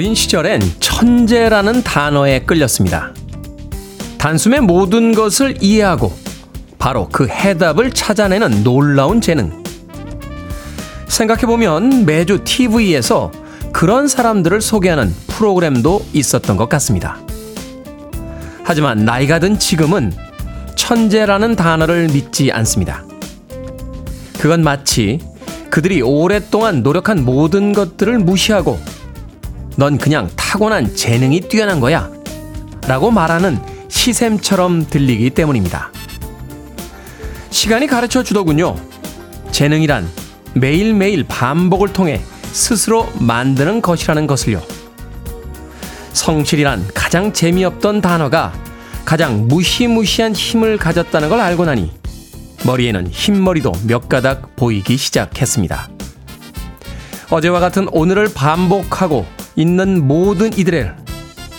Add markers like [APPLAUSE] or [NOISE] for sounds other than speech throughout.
어린 시절엔 천재라는 단어에 끌렸습니다. 단숨에 모든 것을 이해하고 바로 그 해답을 찾아내는 놀라운 재능. 생각해보면 매주 TV에서 그런 사람들을 소개하는 프로그램도 있었던 것 같습니다. 하지만 나이가 든 지금은 천재라는 단어를 믿지 않습니다. 그건 마치 그들이 오랫동안 노력한 모든 것들을 무시하고 넌 그냥 타고난 재능이 뛰어난 거야. 라고 말하는 시샘처럼 들리기 때문입니다. 시간이 가르쳐 주더군요. 재능이란 매일매일 반복을 통해 스스로 만드는 것이라는 것을요. 성실이란 가장 재미없던 단어가 가장 무시무시한 힘을 가졌다는 걸 알고 나니 머리에는 흰머리도 몇 가닥 보이기 시작했습니다. 어제와 같은 오늘을 반복하고 있는 모든 이들을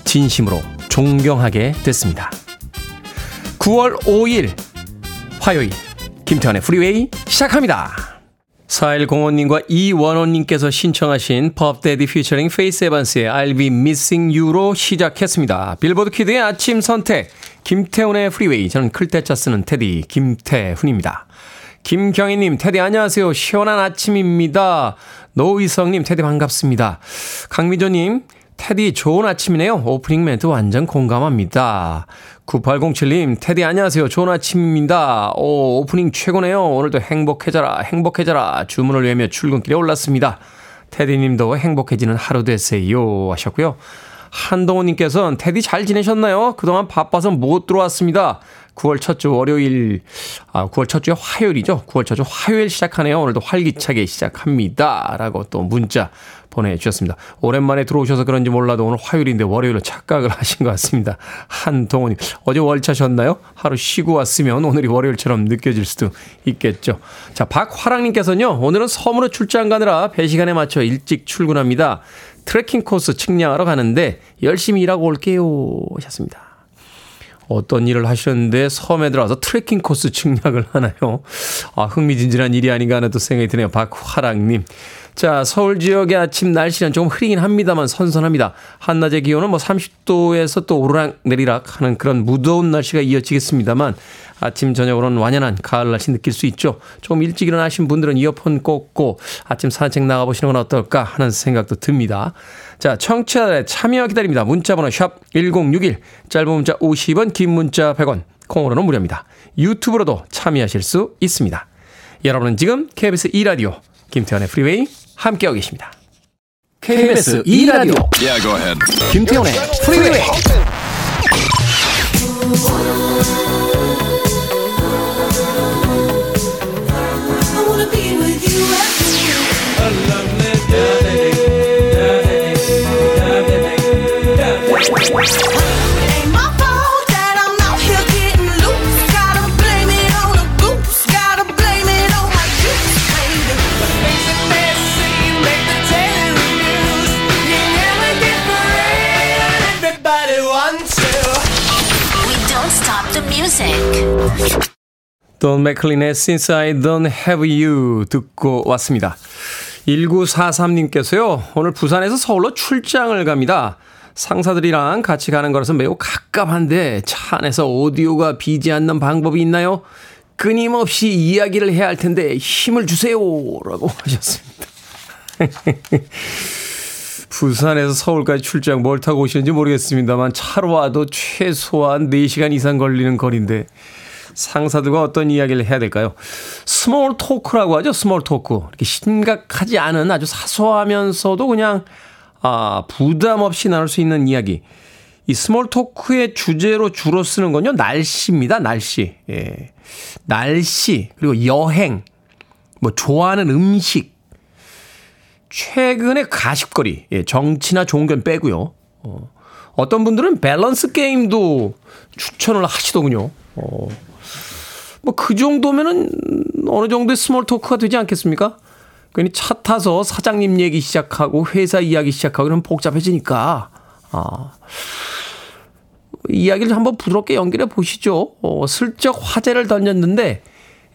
진심으로 존경하게 됐습니다. 9월 5일 화요일 김태훈의 프리웨이 시작합니다. 4105님과 이원호님께서 신청하신 Puff Daddy 피처링 Faith Evans의 I'll be missing you로 시작했습니다. 빌보드 키드의 아침 선택 김태훈의 프리웨이 저는 클 태 자 쓰는 테디 김태훈입니다. 김경희님, 테디 안녕하세요. 시원한 아침입니다. 노희성님, 테디 반갑습니다. 강미조님, 테디 좋은 아침이네요. 오프닝 멘트 완전 공감합니다. 9807님, 테디 안녕하세요. 좋은 아침입니다. 오, 오프닝 최고네요. 오늘도 행복해져라, 행복해져라. 주문을 외며 출근길에 올랐습니다. 테디님도 행복해지는 하루 되세요. 하셨고요. 한동호님께서는 테디 잘 지내셨나요? 그동안 바빠서 못 들어왔습니다. 9월 첫 주 월요일, 아, 9월 첫 주에 화요일이죠. 9월 첫 주 화요일 시작하네요. 오늘도 활기차게 시작합니다. 라고 또 문자 보내주셨습니다. 오랜만에 들어오셔서 그런지 몰라도 오늘 화요일인데 월요일로 착각을 [LAUGHS] 하신 것 같습니다. 한동훈님, 어제 월차셨나요? 하루 쉬고 왔으면 오늘이 월요일처럼 느껴질 수도 있겠죠. 자, 박화랑님께서는요, 오늘은 섬으로 출장 가느라 배 시간에 맞춰 일찍 출근합니다. 트레킹 코스 측량하러 가는데 열심히 일하고 올게요. 하셨습니다. 어떤 일을 하셨는데 섬에 들어와서 트레킹 코스 측량을 하나요? 아, 흥미진진한 일이 아닌가 하는 또 생각이 드네요. 박화랑님. 자, 서울 지역의 아침 날씨는 조금 흐리긴 합니다만 선선합니다. 한낮의 기온은 뭐 30도에서 또 오르락 내리락 하는 그런 무더운 날씨가 이어지겠습니다만 아침 저녁으로는 완연한 가을 날씨 느낄 수 있죠. 좀 일찍 일어나신 분들은 이어폰 꽂고 아침 산책 나가보시는 건 어떨까 하는 생각도 듭니다. 자, 청취자들의 참여 기다립니다. 문자번호 샵 1061, 짧은 문자 50원, 긴 문자 100원, 콩으로는 무료입니다. 유튜브로도 참여하실 수 있습니다. 여러분은 지금 KBS 2라디오 김태훈의 프리웨이 함께하고 계십니다. KBS 2라디오. yeah, 김태훈의 프리웨이. 돈맥 클린의 Since I Don't Have You 듣고 왔습니다. 1943님께서요, 오늘 부산에서 서울로 출장을 갑니다. 상사들이랑 같이 가는 거라서 매우 갑갑한데 차 안에서 오디오가 비지 않는 방법이 있나요? 끊임없이 이야기를 해야 할 텐데 힘을 주세요! 라고 [LAUGHS] 하셨습니다. 부산에서 서울까지 출장 뭘 타고 오시는지 모르겠습니다만 차로 와도 최소한 4시간 이상 걸리는 거리인데 상사들과 어떤 이야기를 해야 될까요? small talk라고 하죠. small talk. 이렇게 심각하지 않은 아주 사소하면서도 그냥 아, 부담 없이 나눌 수 있는 이야기. 이 small talk의 주제로 주로 쓰는 건요. 날씨입니다. 날씨. 예. 날씨 그리고 여행 뭐 좋아하는 음식 최근의 가십거리, 예, 정치나 종교는 빼고요. 어, 어떤 분들은 밸런스 게임도 추천을 하시더군요. 어, 뭐 그 정도면은 어느 정도의 small talk가 되지 않겠습니까? 괜히 차 타서 사장님 얘기 시작하고 회사 이야기 시작하고 그러면 복잡해지니까 아 이야기를 한번 부드럽게 연결해 보시죠. 어, 슬쩍 화제를 던졌는데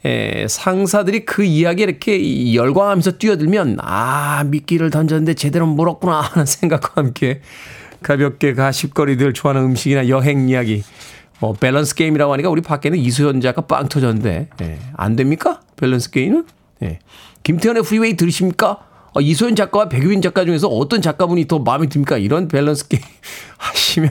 에, 상사들이 그 이야기에 이렇게 열광하면서 뛰어들면 아 미끼를 던졌는데 제대로 물었구나 하는 [LAUGHS] 생각과 함께 가볍게 가십거리들 좋아하는 음식이나 여행 이야기 뭐 밸런스 게임이라고 하니까 우리 밖에는 이수연 작가 빵 터졌는데 예, 안 됩니까? 밸런스 게임은? 예. 김태훈의 프리웨이 들으십니까? 어, 이소연 작가와 백유빈 작가 중에서 어떤 작가분이 더 마음에 듭니까? 이런 밸런스 게임 [LAUGHS] 하시면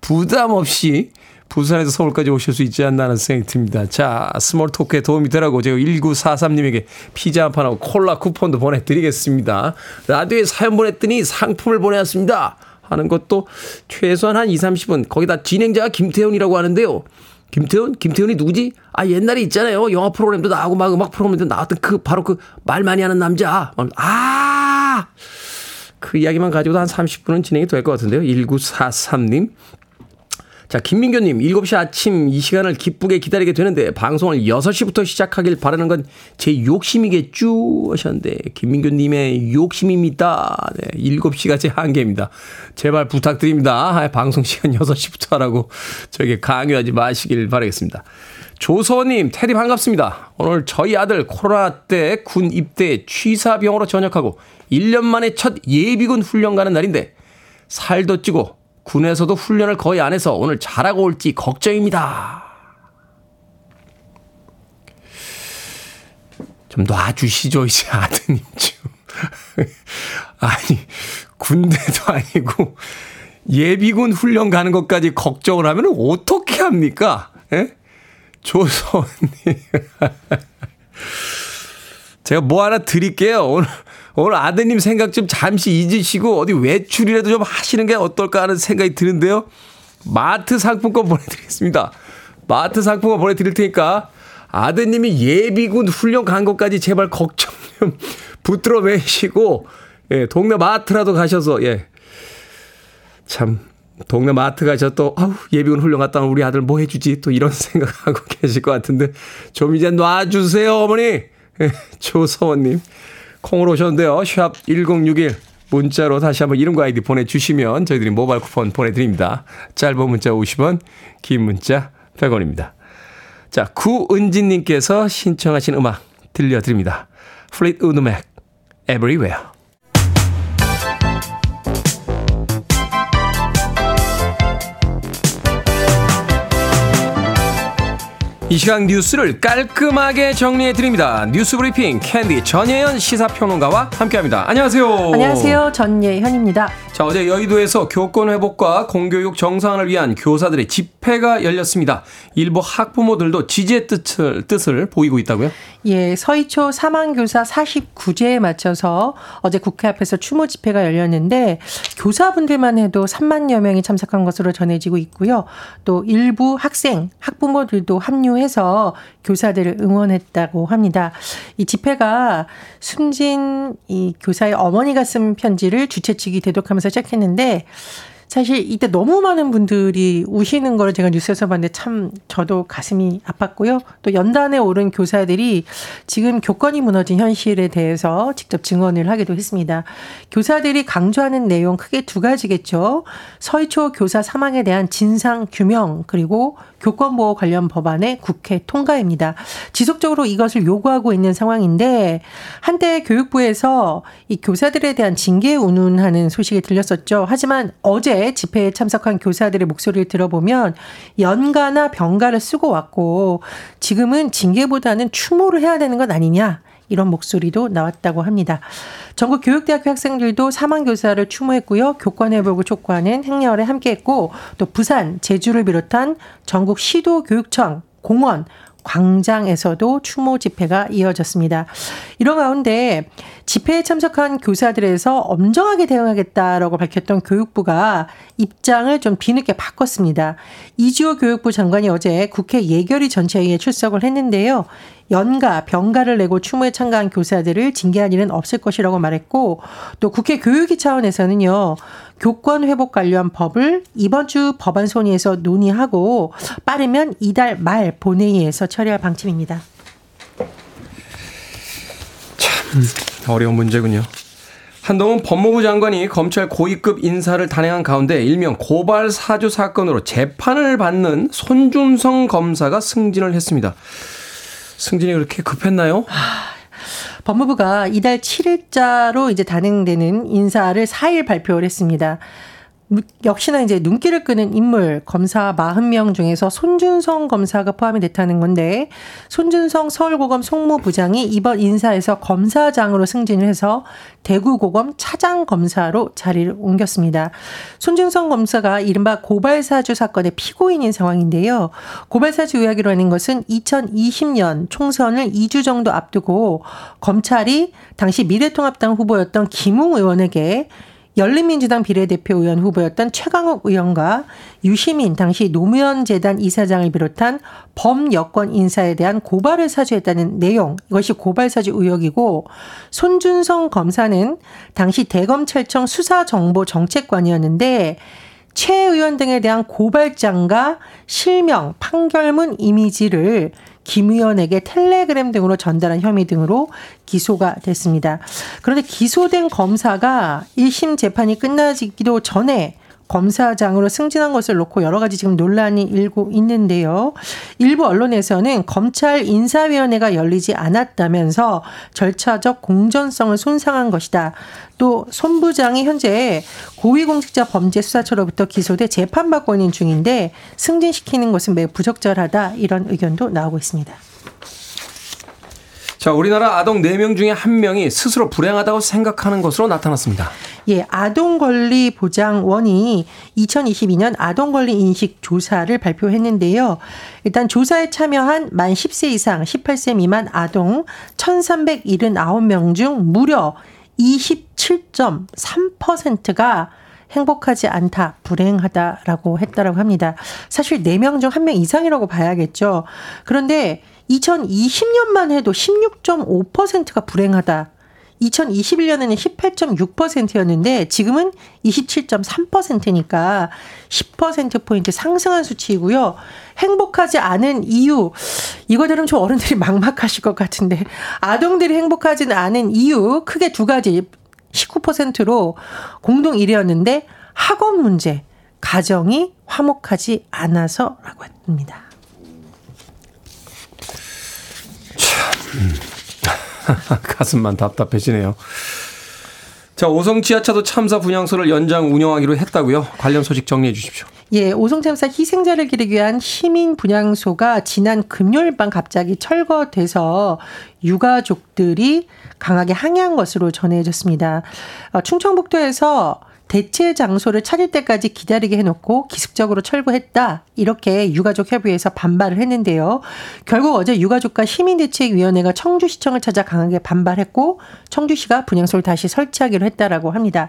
부담 없이 부산에서 서울까지 오실 수 있지 않나 하는 생각이 듭니다. 자, small talk에 도움이 되라고 제가 1943님에게 피자 한 판하고 콜라 쿠폰도 보내드리겠습니다. 라디오에 사연 보냈더니 상품을 보내왔습니다. 하는 것도 최소한 한 2, 30분. 거기다 진행자가 김태훈이라고 하는데요. 김태훈? 김태훈이 누구지? 아, 옛날에 있잖아요. 영화 프로그램도 나오고 막 음악 프로그램도 나왔던 그, 바로 그 말 많이 하는 남자. 아! 그 이야기만 가지고도 한 30분은 진행이 될 것 같은데요. 1943님. 자, 김민교님, 7시 아침 이 시간을 기쁘게 기다리게 되는데, 방송을 6시부터 시작하길 바라는 건 제 욕심이겠죠? 하셨는데, 김민교님의 욕심입니다. 네, 7시가 제 한계입니다. 제발 부탁드립니다. 방송 시간 6시부터 하라고 저에게 강요하지 마시길 바라겠습니다. 조서님, 테디 반갑습니다. 오늘 저희 아들 코로나 때 군 입대 취사병으로 전역하고 1년 만에 첫 예비군 훈련 가는 날인데, 살도 찌고 군에서도 훈련을 거의 안 해서 오늘 잘하고 올지 걱정입니다. 좀 놔주시죠, 이제 아드님 좀. [LAUGHS] 아니, 군대도 아니고 예비군 훈련 가는 것까지 걱정을 하면 어떻게 합니까? 예? 조선님. [LAUGHS] 제가 뭐 하나 드릴게요. 오늘 오늘 아드님 생각 좀 잠시 잊으시고 어디 외출이라도 좀 하시는 게 어떨까 하는 생각이 드는데요. 마트 상품권 보내드리겠습니다. 마트 상품권 보내드릴 테니까 아드님이 예비군 훈련 간 것까지 제발 걱정 좀 [LAUGHS] 붙들어 매시고 예, 동네 마트라도 가셔서 예. 참 동네 마트 가셔 또 아우 예비군 훈련 갔다 오면 우리 아들 뭐 해주지 또 이런 [LAUGHS] 생각하고 계실 것 같은데 좀 이제 놔주세요 어머니 예, 조서원님 콩으로 오셨는데요. 샵 1061 문자로 다시 한번 이름과 아이디 보내주시면 저희들이 모바일 쿠폰 보내드립니다. 짧은 문자 50원, 긴 문자 100원입니다. 자, 구은진님께서 신청하신 음악 들려드립니다. Fleetwood Mac, Everywhere. 이 시간 뉴스를 깔끔하게 정리해 드립니다. 뉴스 브리핑 캔디 전예현 시사평론가와 함께합니다. 안녕하세요. 안녕하세요. 전예현입니다. 자, 어제 여의도에서 교권 회복과 공교육 정상화를 위한 교사들의 집회가 열렸습니다. 일부 학부모들도 지지의 뜻을, 뜻을 보이고 있다고요? 예, 서희초 사망교사 49제에 맞춰서 어제 국회 앞에서 추모 집회가 열렸는데 교사분들만 해도 3만여 명이 참석한 것으로 전해지고 있고요. 또 일부 학생, 학부모들도 합류 해서 교사들을 응원했다고 합니다. 이 집회가 숨진 이 교사의 어머니가 쓴 편지를 주최 측이 대독하면서 시작했는데 사실 이때 너무 많은 분들이 우시는 걸 제가 뉴스에서 봤는데 참 저도 가슴이 아팠고요. 또 연단에 오른 교사들이 지금 교권이 무너진 현실에 대해서 직접 증언을 하기도 했습니다. 교사들이 강조하는 내용 크게 두 가지겠죠. 서희초 교사 사망에 대한 진상 규명 그리고 교권보호 관련 법안의 국회 통과입니다. 지속적으로 이것을 요구하고 있는 상황인데 한때 교육부에서 이 교사들에 대한 징계 운운하는 소식이 들렸었죠. 하지만 어제 집회에 참석한 교사들의 목소리를 들어보면 연가나 병가를 쓰고 왔고 지금은 징계보다는 추모를 해야 되는 것 아니냐 이런 목소리도 나왔다고 합니다. 전국 교육대학교 학생들도 사망교사를 추모했고요. 교권 회복을 촉구하는 행렬에 함께했고 또 부산, 제주를 비롯한 전국 시도 교육청, 공원, 광장에서도 추모 집회가 이어졌습니다. 이런 가운데 집회에 참석한 교사들에서 엄정하게 대응하겠다라고 밝혔던 교육부가 입장을 좀 뒤늦게 바꿨습니다. 이주호 교육부 장관이 어제 국회 예결위 전체회의에 출석을 했는데요. 연가, 병가를 내고 추모에 참가한 교사들을 징계할 일은 없을 것이라고 말했고 또 국회 교육위 차원에서는요. 교권 회복 관련 법을 이번 주 법안 소위에서 논의하고 빠르면 이달 말 본회의에서 처리할 방침입니다. 참 어려운 문제군요. 한동훈 법무부 장관이 검찰 고위급 인사를 단행한 가운데 일명 고발 사주 사건으로 재판을 받는 손준성 검사가 승진을 했습니다. 승진이 그렇게 급했나요? 법무부가 이달 7일자로 이제 단행되는 인사를 4일 발표를 했습니다. 역시나 이제 눈길을 끄는 인물 검사 40명 중에서 손준성 검사가 포함이 됐다는 건데 손준성 서울고검 송무부장이 이번 인사에서 검사장으로 승진을 해서 대구고검 차장 검사로 자리를 옮겼습니다. 손준성 검사가 이른바 고발사주 사건의 피고인인 상황인데요. 고발사주 의혹이로 하는 것은 2020년 총선을 2주 정도 앞두고 검찰이 당시 미래통합당 후보였던 김웅 의원에게 열린민주당 비례대표 의원 후보였던 최강욱 의원과 유시민 당시 노무현 재단 이사장을 비롯한 범여권 인사에 대한 고발을 사주했다는 내용. 이것이 고발 사주 의혹이고 손준성 검사는 당시 대검찰청 수사정보정책관이었는데 최 의원 등에 대한 고발장과 실명, 판결문 이미지를 김 의원에게 텔레그램 등으로 전달한 혐의 등으로 기소가 됐습니다. 그런데 기소된 검사가 1심 재판이 끝나기도 전에 검사장으로 승진한 것을 놓고 여러 가지 지금 논란이 일고 있는데요. 일부 언론에서는 검찰 인사위원회가 열리지 않았다면서 절차적 공정성을 손상한 것이다. 또 손 부장이 현재 고위공직자 범죄 수사처로부터 기소돼 재판받고 있는 중인데 승진시키는 것은 매우 부적절하다 이런 의견도 나오고 있습니다. 자, 우리나라 아동 4명 중에 1명이 스스로 불행하다고 생각하는 것으로 나타났습니다. 예, 아동권리보장원이 2022년 아동권리 인식 조사를 발표했는데요. 일단 조사에 참여한 만 10세 이상 18세 미만 아동 1,379명 중 무려 27.3%가 행복하지 않다, 불행하다라고 했다라고 합니다. 사실 4명 중 1명 이상이라고 봐야겠죠. 그런데 2020년만 해도 16.5%가 불행하다. 2021년에는 18.6%였는데 지금은 27.3%니까 10%포인트 상승한 수치이고요. 행복하지 않은 이유, 이거 들으면 좀 어른들이 [LAUGHS] 막막하실 것 같은데, 아동들이 행복하지는 않은 이유, 크게 두 가지, 19%로 공동 1위였는데, 학원 문제, 가정이 화목하지 않아서라고 합니다. 참. [LAUGHS] 가슴만 답답해지네요. 자, 오성 지하차도 참사 분향소를 연장 운영하기로 했다고요? 관련 소식 정리해 주십시오. 예, 오송 참사 희생자를 기리기 위한 시민 분향소가 지난 금요일 밤 갑자기 철거돼서 유가족들이 강하게 항의한 것으로 전해졌습니다. 어, 충청북도에서 대체 장소를 찾을 때까지 기다리게 해놓고 기습적으로 철거했다. 이렇게 유가족 협의회에서 반발을 했는데요. 결국 어제 유가족과 시민대책위원회가 청주시청을 찾아 강하게 반발했고 청주시가 분향소를 다시 설치하기로 했다라고 합니다.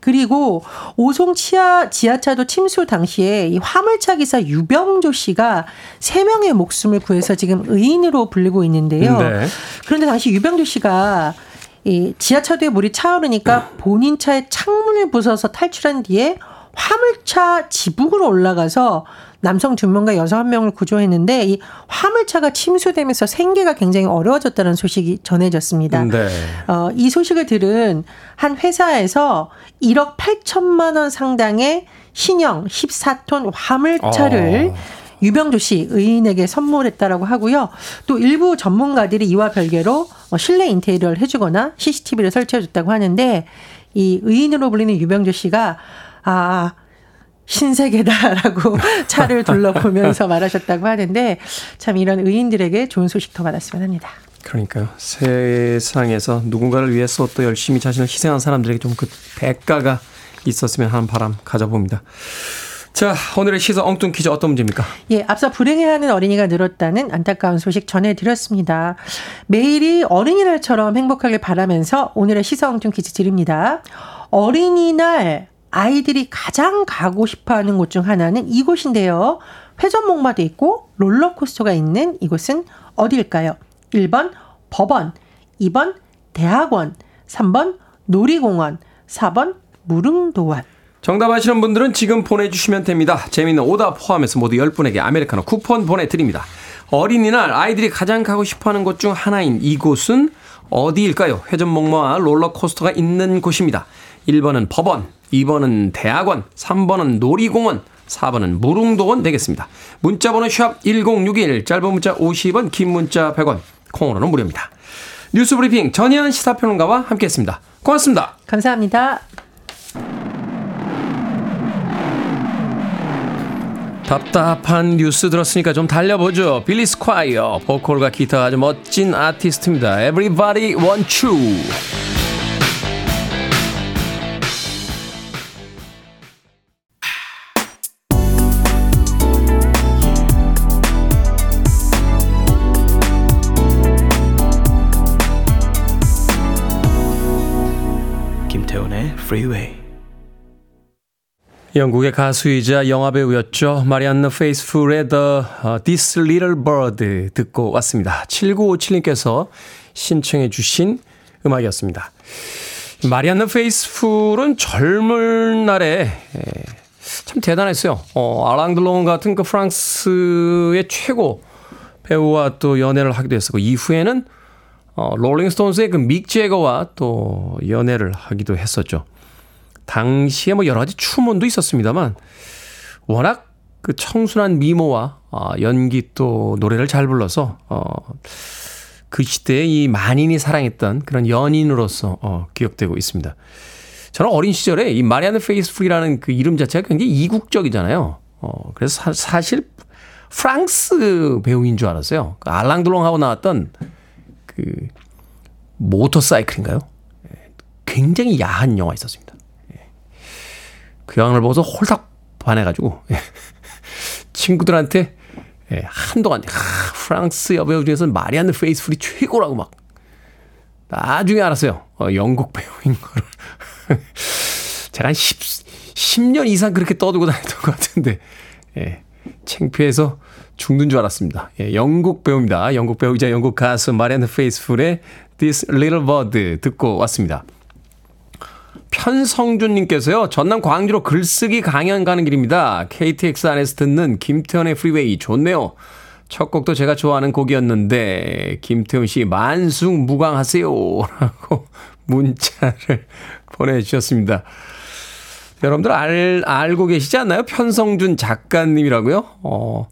그리고 오송 치아 지하차도 침수 당시에 이 화물차 기사 유병조 씨가 세 명의 목숨을 구해서 지금 의인으로 불리고 있는데요. 네. 그런데 당시 유병조 씨가 이 지하철에 물이 차오르니까 본인 차에 창문을 부숴서 탈출한 뒤에 화물차 지붕으로 올라가서 남성 두 명과 여성 한 명을 구조했는데 이 화물차가 침수되면서 생계가 굉장히 어려워졌다는 소식이 전해졌습니다. 네. 어, 이 소식을 들은 한 회사에서 1억 8천만 원 상당의 신형 14톤 화물차를 어. 유병조 씨 의인에게 선물했다라고 하고요. 또 일부 전문가들이 이와 별개로 뭐 실내 인테리어를 해주거나 CCTV를 설치해줬다고 하는데 이 의인으로 불리는 유병조 씨가 아 신세계다라고 [LAUGHS] 차를 둘러보면서 말하셨다고 하는데 참 이런 의인들에게 좋은 소식 더 받았으면 합니다. 그러니까요. 세상에서 누군가를 위해서 또 열심히 자신을 희생한 사람들에게 좀 그 대가가 있었으면 하는 바람 가져봅니다. 자, 오늘의 시사 엉뚱 퀴즈 어떤 문제입니까? 예, 앞서 불행해하는 어린이가 늘었다는 안타까운 소식 전해드렸습니다. 매일이 어린이날처럼 행복하길 바라면서 오늘의 시사 엉뚱 퀴즈 드립니다. 어린이날 아이들이 가장 가고 싶어 하는 곳 중 하나는 이곳인데요. 회전목마도 있고 롤러코스터가 있는 이곳은 어디일까요? 1번 법원, 2번 대학원, 3번 놀이공원, 4번 무릉도원. 정답 아시는 분들은 지금 보내주시면 됩니다. 재미있는 오답 포함해서 모두 10분에게 아메리카노 쿠폰 보내드립니다. 어린이날 아이들이 가장 가고 싶어하는 곳 중 하나인 이곳은 어디일까요? 회전목마와 롤러코스터가 있는 곳입니다. 1번은 법원, 2번은 대학원, 3번은 놀이공원, 4번은 무릉도원 되겠습니다. 문자번호 샵 1061, 짧은 문자 50원, 긴 문자 100원, 콩으로는 무료입니다. 뉴스 브리핑 전예현 시사평론가와 함께했습니다. 고맙습니다. 감사합니다. 답답한 뉴스 들었으니까 좀 달려보죠. 빌리 스콰이어, 보컬과 기타 아주 멋진 아티스트입니다. Everybody Wants You. 김태훈의 Freeway. 영국의 가수이자 영화배우였죠. 마리안느 페이스풀의 The This Little Bird 듣고 왔습니다. 7957님께서 신청해 주신 음악이었습니다. 마리안느 페이스풀은 젊은 날에 참 대단했어요. 어, 아랑드롱 같은 그 프랑스의 최고 배우와 또 연애를 하기도 했었고 이후에는 어, 롤링스톤스의 그 믹 재거와 또 연애를 하기도 했었죠. 당시에 뭐 여러 가지 추문도 있었습니다만 워낙 그 청순한 미모와 어, 연기 또 노래를 잘 불러서 어, 그 시대에 이 만인이 사랑했던 그런 연인으로서 어, 기억되고 있습니다. 저는 어린 시절에 이 마리안느 페이스풀이라는 그 이름 자체가 굉장히 이국적이잖아요. 어, 그래서 사, 사실 프랑스 배우인 줄 알았어요. 그 알랑드롱하고 나왔던 그 모터사이클인가요? 예, 굉장히 야한 영화 있었습니다. 예. 그 영화를 보고서 홀딱 반해가지고 예. 친구들한테 한동안 아, 프랑스 여배우 중에서는 마리안느 페이스풀이 최고라고 막 나중에 알았어요. 어, 영국 배우인 거를. [LAUGHS] 제가 한 10, 10년 이상 그렇게 떠들고 다녔던 것 같은데, 예, 창피해서 죽는 줄 알았습니다. 예, 영국 배우입니다. 영국 배우이자 영국 가수 마리안느 페이스풀의 This Little Bird 듣고 왔습니다. 편성준님께서요, 전남 광주로 글쓰기 강연 가는 길입니다. KTX 안에서 듣는 김태훈의 Freeway 좋네요. 첫 곡도 제가 좋아하는 곡이었는데, 김태훈 씨 만수무강하세요. 라고 [LAUGHS] 문자를 보내주셨습니다. 여러분들 알, 알고 계시지 않나요? 편성준 작가님이라고요? 어,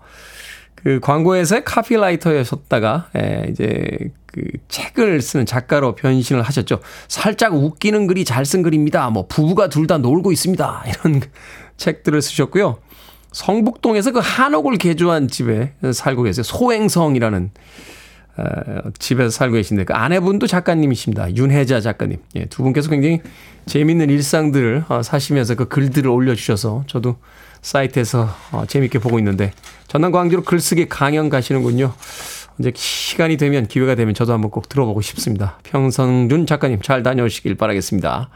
그 광고회사의 카피라이터였었다가, 예, 이제 그 책을 쓰는 작가로 변신을 하셨죠. 살짝 웃기는 글이 잘 쓴 글입니다. 뭐 부부가 둘 다 놀고 있습니다. 이런 [LAUGHS] 책들을 쓰셨고요. 성북동에서 그 한옥을 개조한 집에 살고 계세요. 소행성이라는 어, 집에서 살고 계신데 그 아내분도 작가님이십니다. 윤혜자 작가님. 예, 두 분께서 굉장히 재미있는 일상들을 어, 사시면서 그 글들을 올려주셔서 저도 사이트에서 어, 재미있게 보고 있는데 전남 광주로 글쓰기 강연 가시는군요. 이제 시간이 되면 기회가 되면 저도 한번 꼭 들어보고 싶습니다. 평성준 작가님 잘 다녀오시길 바라겠습니다.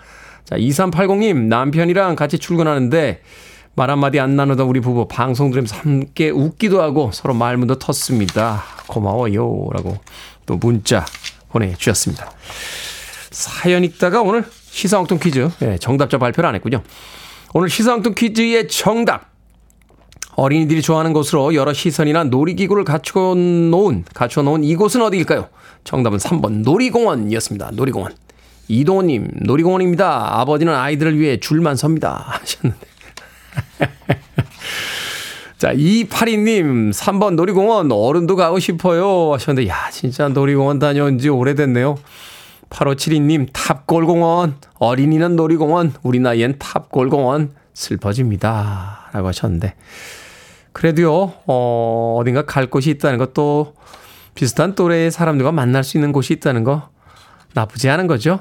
자, 2380님 남편이랑 같이 출근하는데 말 한마디 안 나누던 우리 부부 방송 들으면서 함께 웃기도 하고 서로 말문도 텄습니다. 고마워요. 라고 또 문자 보내주셨습니다. 사연 읽다가 오늘 시사엉뚱 퀴즈 네, 정답자 발표를 안 했군요. 오늘 시사엉뚱 퀴즈의 정답 어린이들이 좋아하는 곳으로 여러 시선이나 놀이기구를 갖추어 놓은, 갖추어 놓은 이곳은 어디일까요? 정답은 3번 놀이공원이었습니다. 놀이공원. 이동호님, 놀이공원입니다. 아버지는 아이들을 위해 줄만 섭니다. [LAUGHS] 하셨는데. [LAUGHS] 자, 282님, 3번 놀이공원, 어른도 가고 싶어요. 하셨는데, 야, 진짜 놀이공원 다녀온 지 오래됐네요. 8572님, 탑골공원, 어린이는 놀이공원, 우리 나이엔 탑골공원, 슬퍼집니다. 라고 하셨는데, 그래도요, 어, 어딘가 갈 곳이 있다는 것도 비슷한 또래의 사람들과 만날 수 있는 곳이 있다는 거 나쁘지 않은 거죠.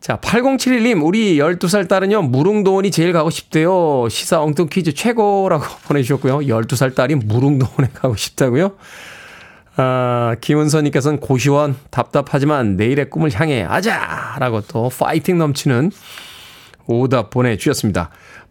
자, 8071님, 우리 12살 딸은요, 무릉도원이 제일 가고 싶대요. 시사 엉뚱 퀴즈 최고라고 [LAUGHS] 보내주셨고요. 12살 딸이 무릉도원에 가고 싶다고요? 아, 김은선님께서는 고시원 답답하지만 내일의 꿈을 향해 아자! 라고 또 파이팅 넘치는 오답 보내주셨습니다.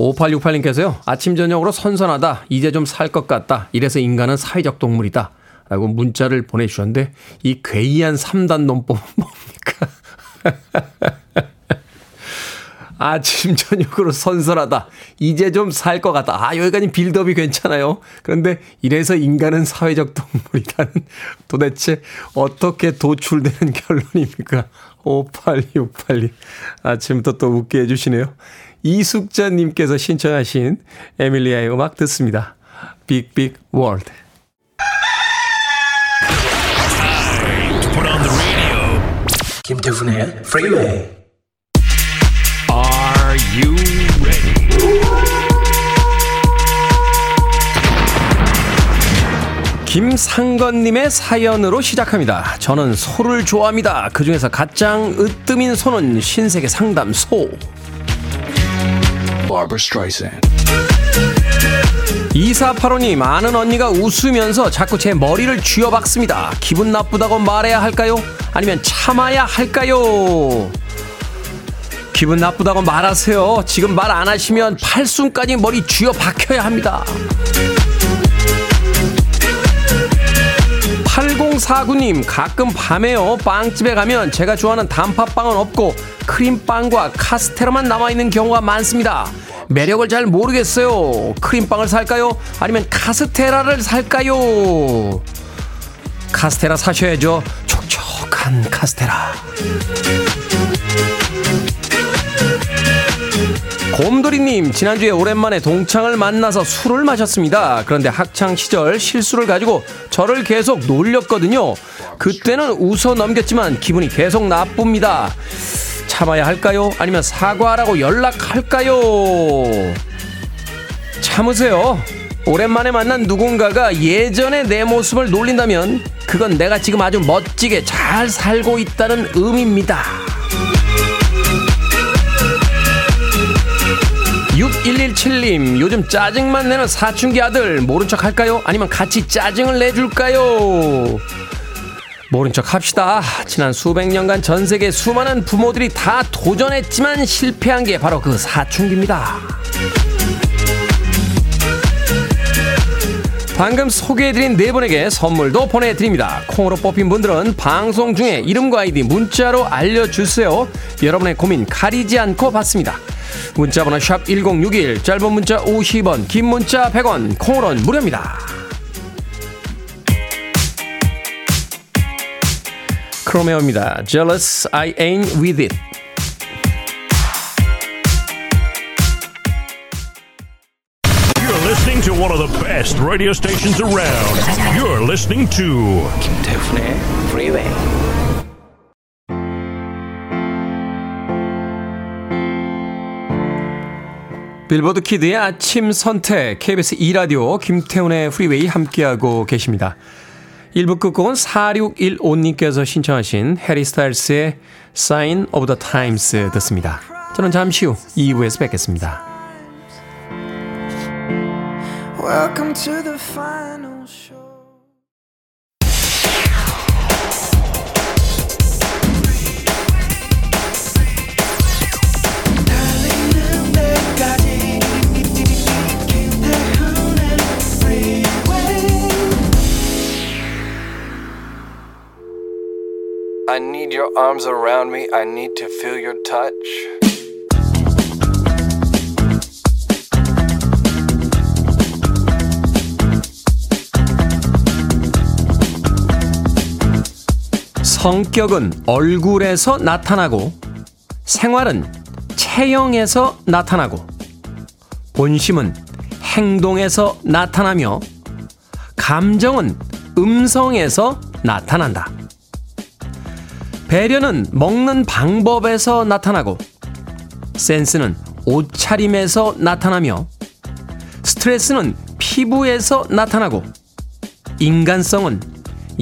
5868님께서요. 아침 저녁으로 선선하다. 이제 좀 살 것 같다. 이래서 인간은 사회적 동물이다. 라고 문자를 보내주셨는데 이 괴이한 3단 논법은 [LAUGHS] 뭡니까? [LAUGHS] 아침 저녁으로 선선하다. 이제 좀 살 것 같다. 아 여기까지 빌드업이 괜찮아요. 그런데 이래서 인간은 사회적 동물이라는 [LAUGHS] 도대체 어떻게 도출되는 결론입니까? 5868님. 아침부터 또 웃게 해주시네요. 이숙자님께서 신청하신 에밀리아의 음악 듣습니다. Big Big World. 김태훈의 Freeway Are you ready? 김상건님의 사연으로 시작합니다. 저는 소를 좋아합니다. 그 중에서 가장 으뜸인 소는 신세계 상담소. 2485님, 아는 언니가 웃으면서 자꾸 제 머리를 쥐어박습니다. 기분 나쁘다고 말해야 할까요? 아니면 참아야 할까요? 기분 나쁘다고 말하세요. 지금 말 안 하시면 팔순까지 머리 쥐어 박혀야 합니다. 8049님, 가끔 밤에요. 빵집에 가면 제가 좋아하는 단팥빵은 없고 크림빵과 카스테라만 남아있는 경우가 많습니다. 매력을 잘 모르겠어요. 크림빵을 살까요? 아니면 카스테라를 살까요? 카스테라 사셔야죠. 촉촉한 카스테라. 곰돌이님, 지난주에 오랜만에 동창을 만나서 술을 마셨습니다. 그런데 학창 시절 실수를 가지고 저를 계속 놀렸거든요. 그때는 웃어 넘겼지만 기분이 계속 나쁩니다. 참아야 할까요? 아니면 사과하라고 연락할까요? 참으세요. 오랜만에 만난 누군가가 예전의 내 모습을 놀린다면 그건 내가 지금 아주 멋지게 잘 살고 있다는 의미입니다. 6117님, 요즘 짜증만 내는 사춘기 아들, 모른 척 할까요? 아니면 같이 짜증을 내줄까요? 모른 척 합시다. 지난 수백 년간 전 세계 수많은 부모들이 다 도전했지만 실패한 게 바로 그 사춘기입니다. 방금 소개해드린 네 분에게 선물도 보내드립니다. 콩으로 뽑힌 분들은 방송 중에 이름과 아이디 문자로 알려주세요. 여러분의 고민 가리지 않고 받습니다. 문자번호 샵 1061, 짧은 문자 50원, 긴 문자 100원, 콩으로는 무료입니다. 크로메오입니다. Jealous, I ain't with it. listening to one of the best radio stations around. You're listening to 김태훈의 Freeway. 빌보드 키드의 아침 선택 KBS 2라디오 김태훈의 프리웨이 함께하고 계십니다. 1부 끝곡은 4615님께서 신청하신 해리 스타일스의 Sign of the Times 듣습니다. 저는 잠시 후 2부에서 뵙겠습니다. Welcome to the final I need your arms around me. I need to feel your touch. 성격은 얼굴에서 나타나고 생활은 체형에서 나타나고 본심은 행동에서 나타나며 감정은 음성에서 나타난다. 배려는 먹는 방법에서 나타나고 센스는 옷차림에서 나타나며 스트레스는 피부에서 나타나고 인간성은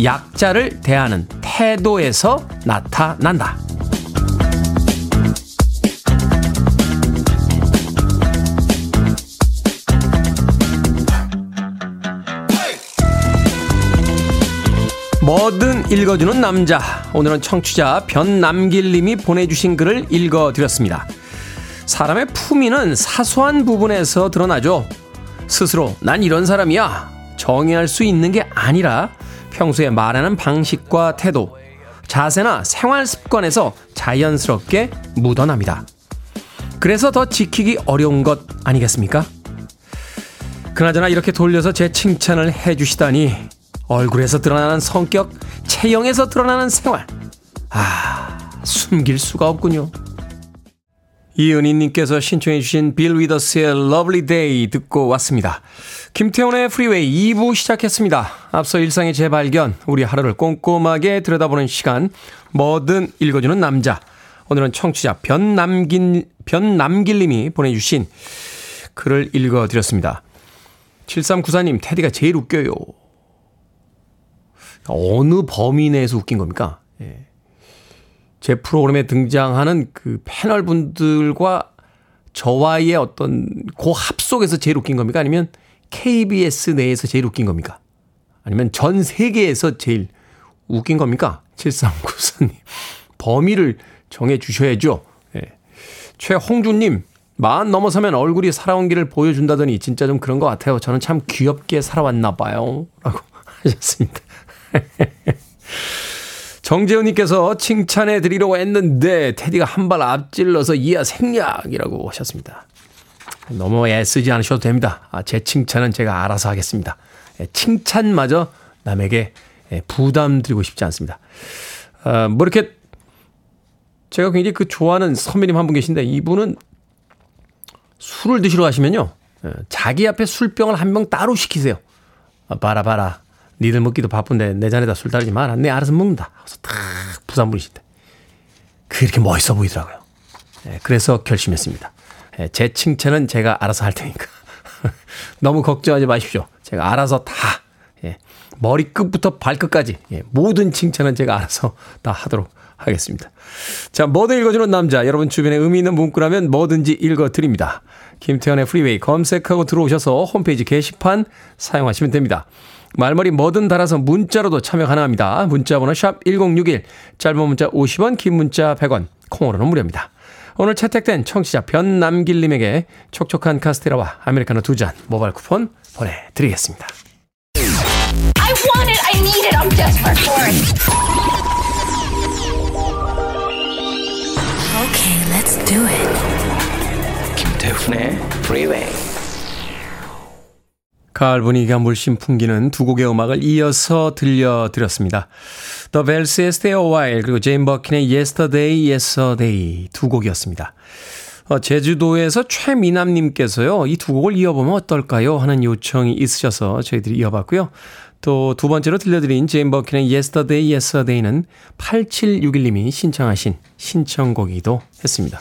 약자를 대하는 태도에서 나타난다. 뭐든 읽어주는 남자. 오늘은 청취자 변남길님이 보내주신 글을 읽어드렸습니다. 사람의 품위는 사소한 부분에서 드러나죠. 스스로 난 이런 사람이야. 정의할 수 있는 게 아니라 평소에 말하는 방식과 태도, 자세나 생활 습관에서 자연스럽게 묻어납니다. 그래서 더 지키기 어려운 것 아니겠습니까? 그나저나 이렇게 돌려서 제 칭찬을 해주시다니 얼굴에서 드러나는 성격, 체형에서 드러나는 생활. 아, 숨길 수가 없군요. 이은희님께서 신청해주신 빌 위더스의 Lovely Day 듣고 왔습니다. 김태훈의 프리웨이 2부 시작했습니다. 앞서 일상의 재발견, 우리 하루를 꼼꼼하게 들여다보는 시간, 뭐든 읽어주는 남자. 오늘은 청취자 변남긴, 변남길님이 보내주신 글을 읽어드렸습니다. 7394님, 테디가 제일 웃겨요. 어느 범위 내에서 웃긴 겁니까? 예. 제 프로그램에 등장하는 그 패널 분들과 저와의 어떤 그 합속에서 제일 웃긴 겁니까? 아니면 KBS 내에서 제일 웃긴 겁니까? 아니면 전 세계에서 제일 웃긴 겁니까? 7394님. 범위를 정해 주셔야죠. 예. 최홍준님, 마흔 넘어서면 얼굴이 살아온 길을 보여준다더니 진짜 좀 그런 것 같아요. 저는 참 귀엽게 살아왔나 봐요. 라고 [LAUGHS] 하셨습니다. [LAUGHS] 정재훈님께서 칭찬해 드리려고 했는데 테디가 한 발 앞질러서 이하 생략이라고 하셨습니다. 너무 애쓰지 않으셔도 됩니다. 아, 제 칭찬은 제가 알아서 하겠습니다. 예, 칭찬마저 남에게 예, 부담 드리고 싶지 않습니다. 아, 뭐 이렇게 제가 굉장히 그 좋아하는 선배님 한 분 계신데 이분은 술을 드시러 가시면요. 예, 자기 앞에 술병을 한 병 따로 시키세요. 아, 봐라 봐라. 니들 먹기도 바쁜데 내 잔에다 술 따르지 마라. 내 알아서 먹는다. 그래서 딱 부산 분이신데. 그렇게 멋있어 보이더라고요. 예, 그래서 결심했습니다. 예, 제 칭찬은 제가 알아서 할 테니까. [LAUGHS] 너무 걱정하지 마십시오. 제가 알아서 다, 예, 머리끝부터 발끝까지, 예, 모든 칭찬은 제가 알아서 다 하도록 하겠습니다. 자, 뭐든 읽어주는 남자. 여러분 주변에 의미 있는 문구라면 뭐든지 읽어드립니다. 김태현의 프리웨이 검색하고 들어오셔서 홈페이지 게시판 사용하시면 됩니다. 말머리 뭐든 달아서 문자로도 참여 가능합니다. 문자 번호 샵 1061, 짧은 문자 50원, 긴 문자 100원, 콩으로는 무료입니다. 오늘 채택된 청취자 변남길님에게 촉촉한 카스테라와 아메리카노 두 잔 모바일 쿠폰 보내드리겠습니다. I want it, I need it, I'm desperate for it. Okay, let's do it. 김태훈의 프리웨이 가을 분위기가 물씬 풍기는 두 곡의 음악을 이어서 들려드렸습니다. The Bells의 Stay a While 그리고 제인 버킨의 Yesterday, Yesterday 두 곡이었습니다. 어, 제주도에서 최미남님께서요. 이 두 곡을 이어보면 어떨까요? 하는 요청이 있으셔서 저희들이 이어봤고요. 또 두 번째로 들려드린 제인 버킨의 Yesterday, Yesterday는 8761님이 신청하신 신청곡이기도 했습니다.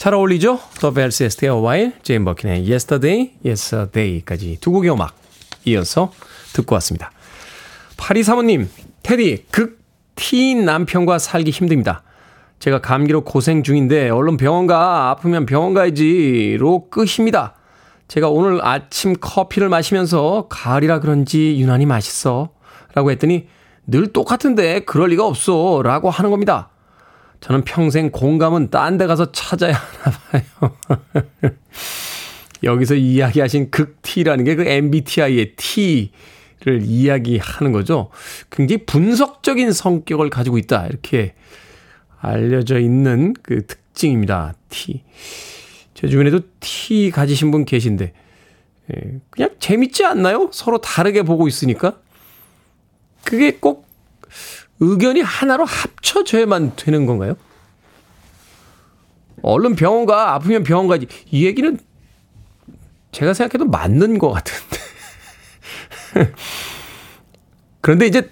잘 어울리죠? The Stay a While, 제인 버킨의 Yesterday, Yesterday까지 두 곡의 음악 이어서 듣고 왔습니다. 8235님, 테디, 극 T인 남편과 살기 힘듭니다. 제가 감기로 고생 중인데 얼른 병원 가 아프면 병원 가야지로 끝입니다. 제가 오늘 아침 커피를 마시면서 가을이라 그런지 유난히 맛있어 라고 했더니 늘 똑같은데 그럴 리가 없어 라고 하는 겁니다. 저는 평생 공감은 딴 데 가서 찾아야 하나 봐요. [LAUGHS] 여기서 이야기하신 극 T라는 게 그 MBTI의 T를 이야기하는 거죠. 굉장히 분석적인 성격을 가지고 있다. 이렇게 알려져 있는 그 특징입니다. T. 제 주변에도 T 가지신 분 계신데, 예, 그냥 재밌지 않나요? 서로 다르게 보고 있으니까. 그게 꼭 의견이 하나로 합쳐져야만 되는 건가요? 얼른 병원 가, 아프면 병원 가지. 이 얘기는 제가 생각해도 맞는 것 같은데. [LAUGHS] 그런데 이제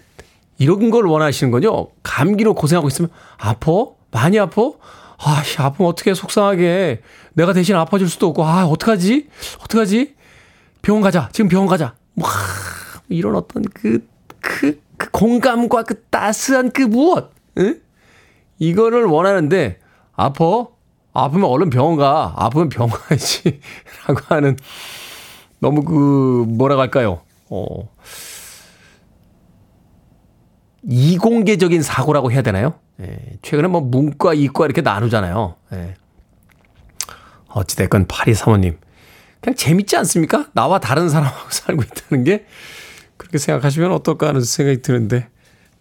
이런 걸 원하시는 거죠? 감기로 고생하고 있으면, 아파? 많이 아파? 아, 아프면 어떻게 속상하게. 내가 대신 아파줄 수도 없고, 아, 어떡하지? 어떡하지? 병원 가자. 지금 병원 가자. 와, 이런 어떤 그, 그, 그 공감과 그 따스한 그 무엇, 응? 이거를 원하는데, 아파? 아프면 얼른 병원 가. 아프면 병원 가야지. [LAUGHS] 라고 하는, 너무 그, 뭐라고 할까요? 어, 이공계적인 사고라고 해야 되나요? 예, 최근에 뭐 문과, 이과 이렇게 나누잖아요. 예. 어찌됐건 파리 사모님. 그냥 재밌지 않습니까? 나와 다른 사람하고 [LAUGHS] 살고 있다는 게 그렇게 생각하시면 어떨까 하는 생각이 드는데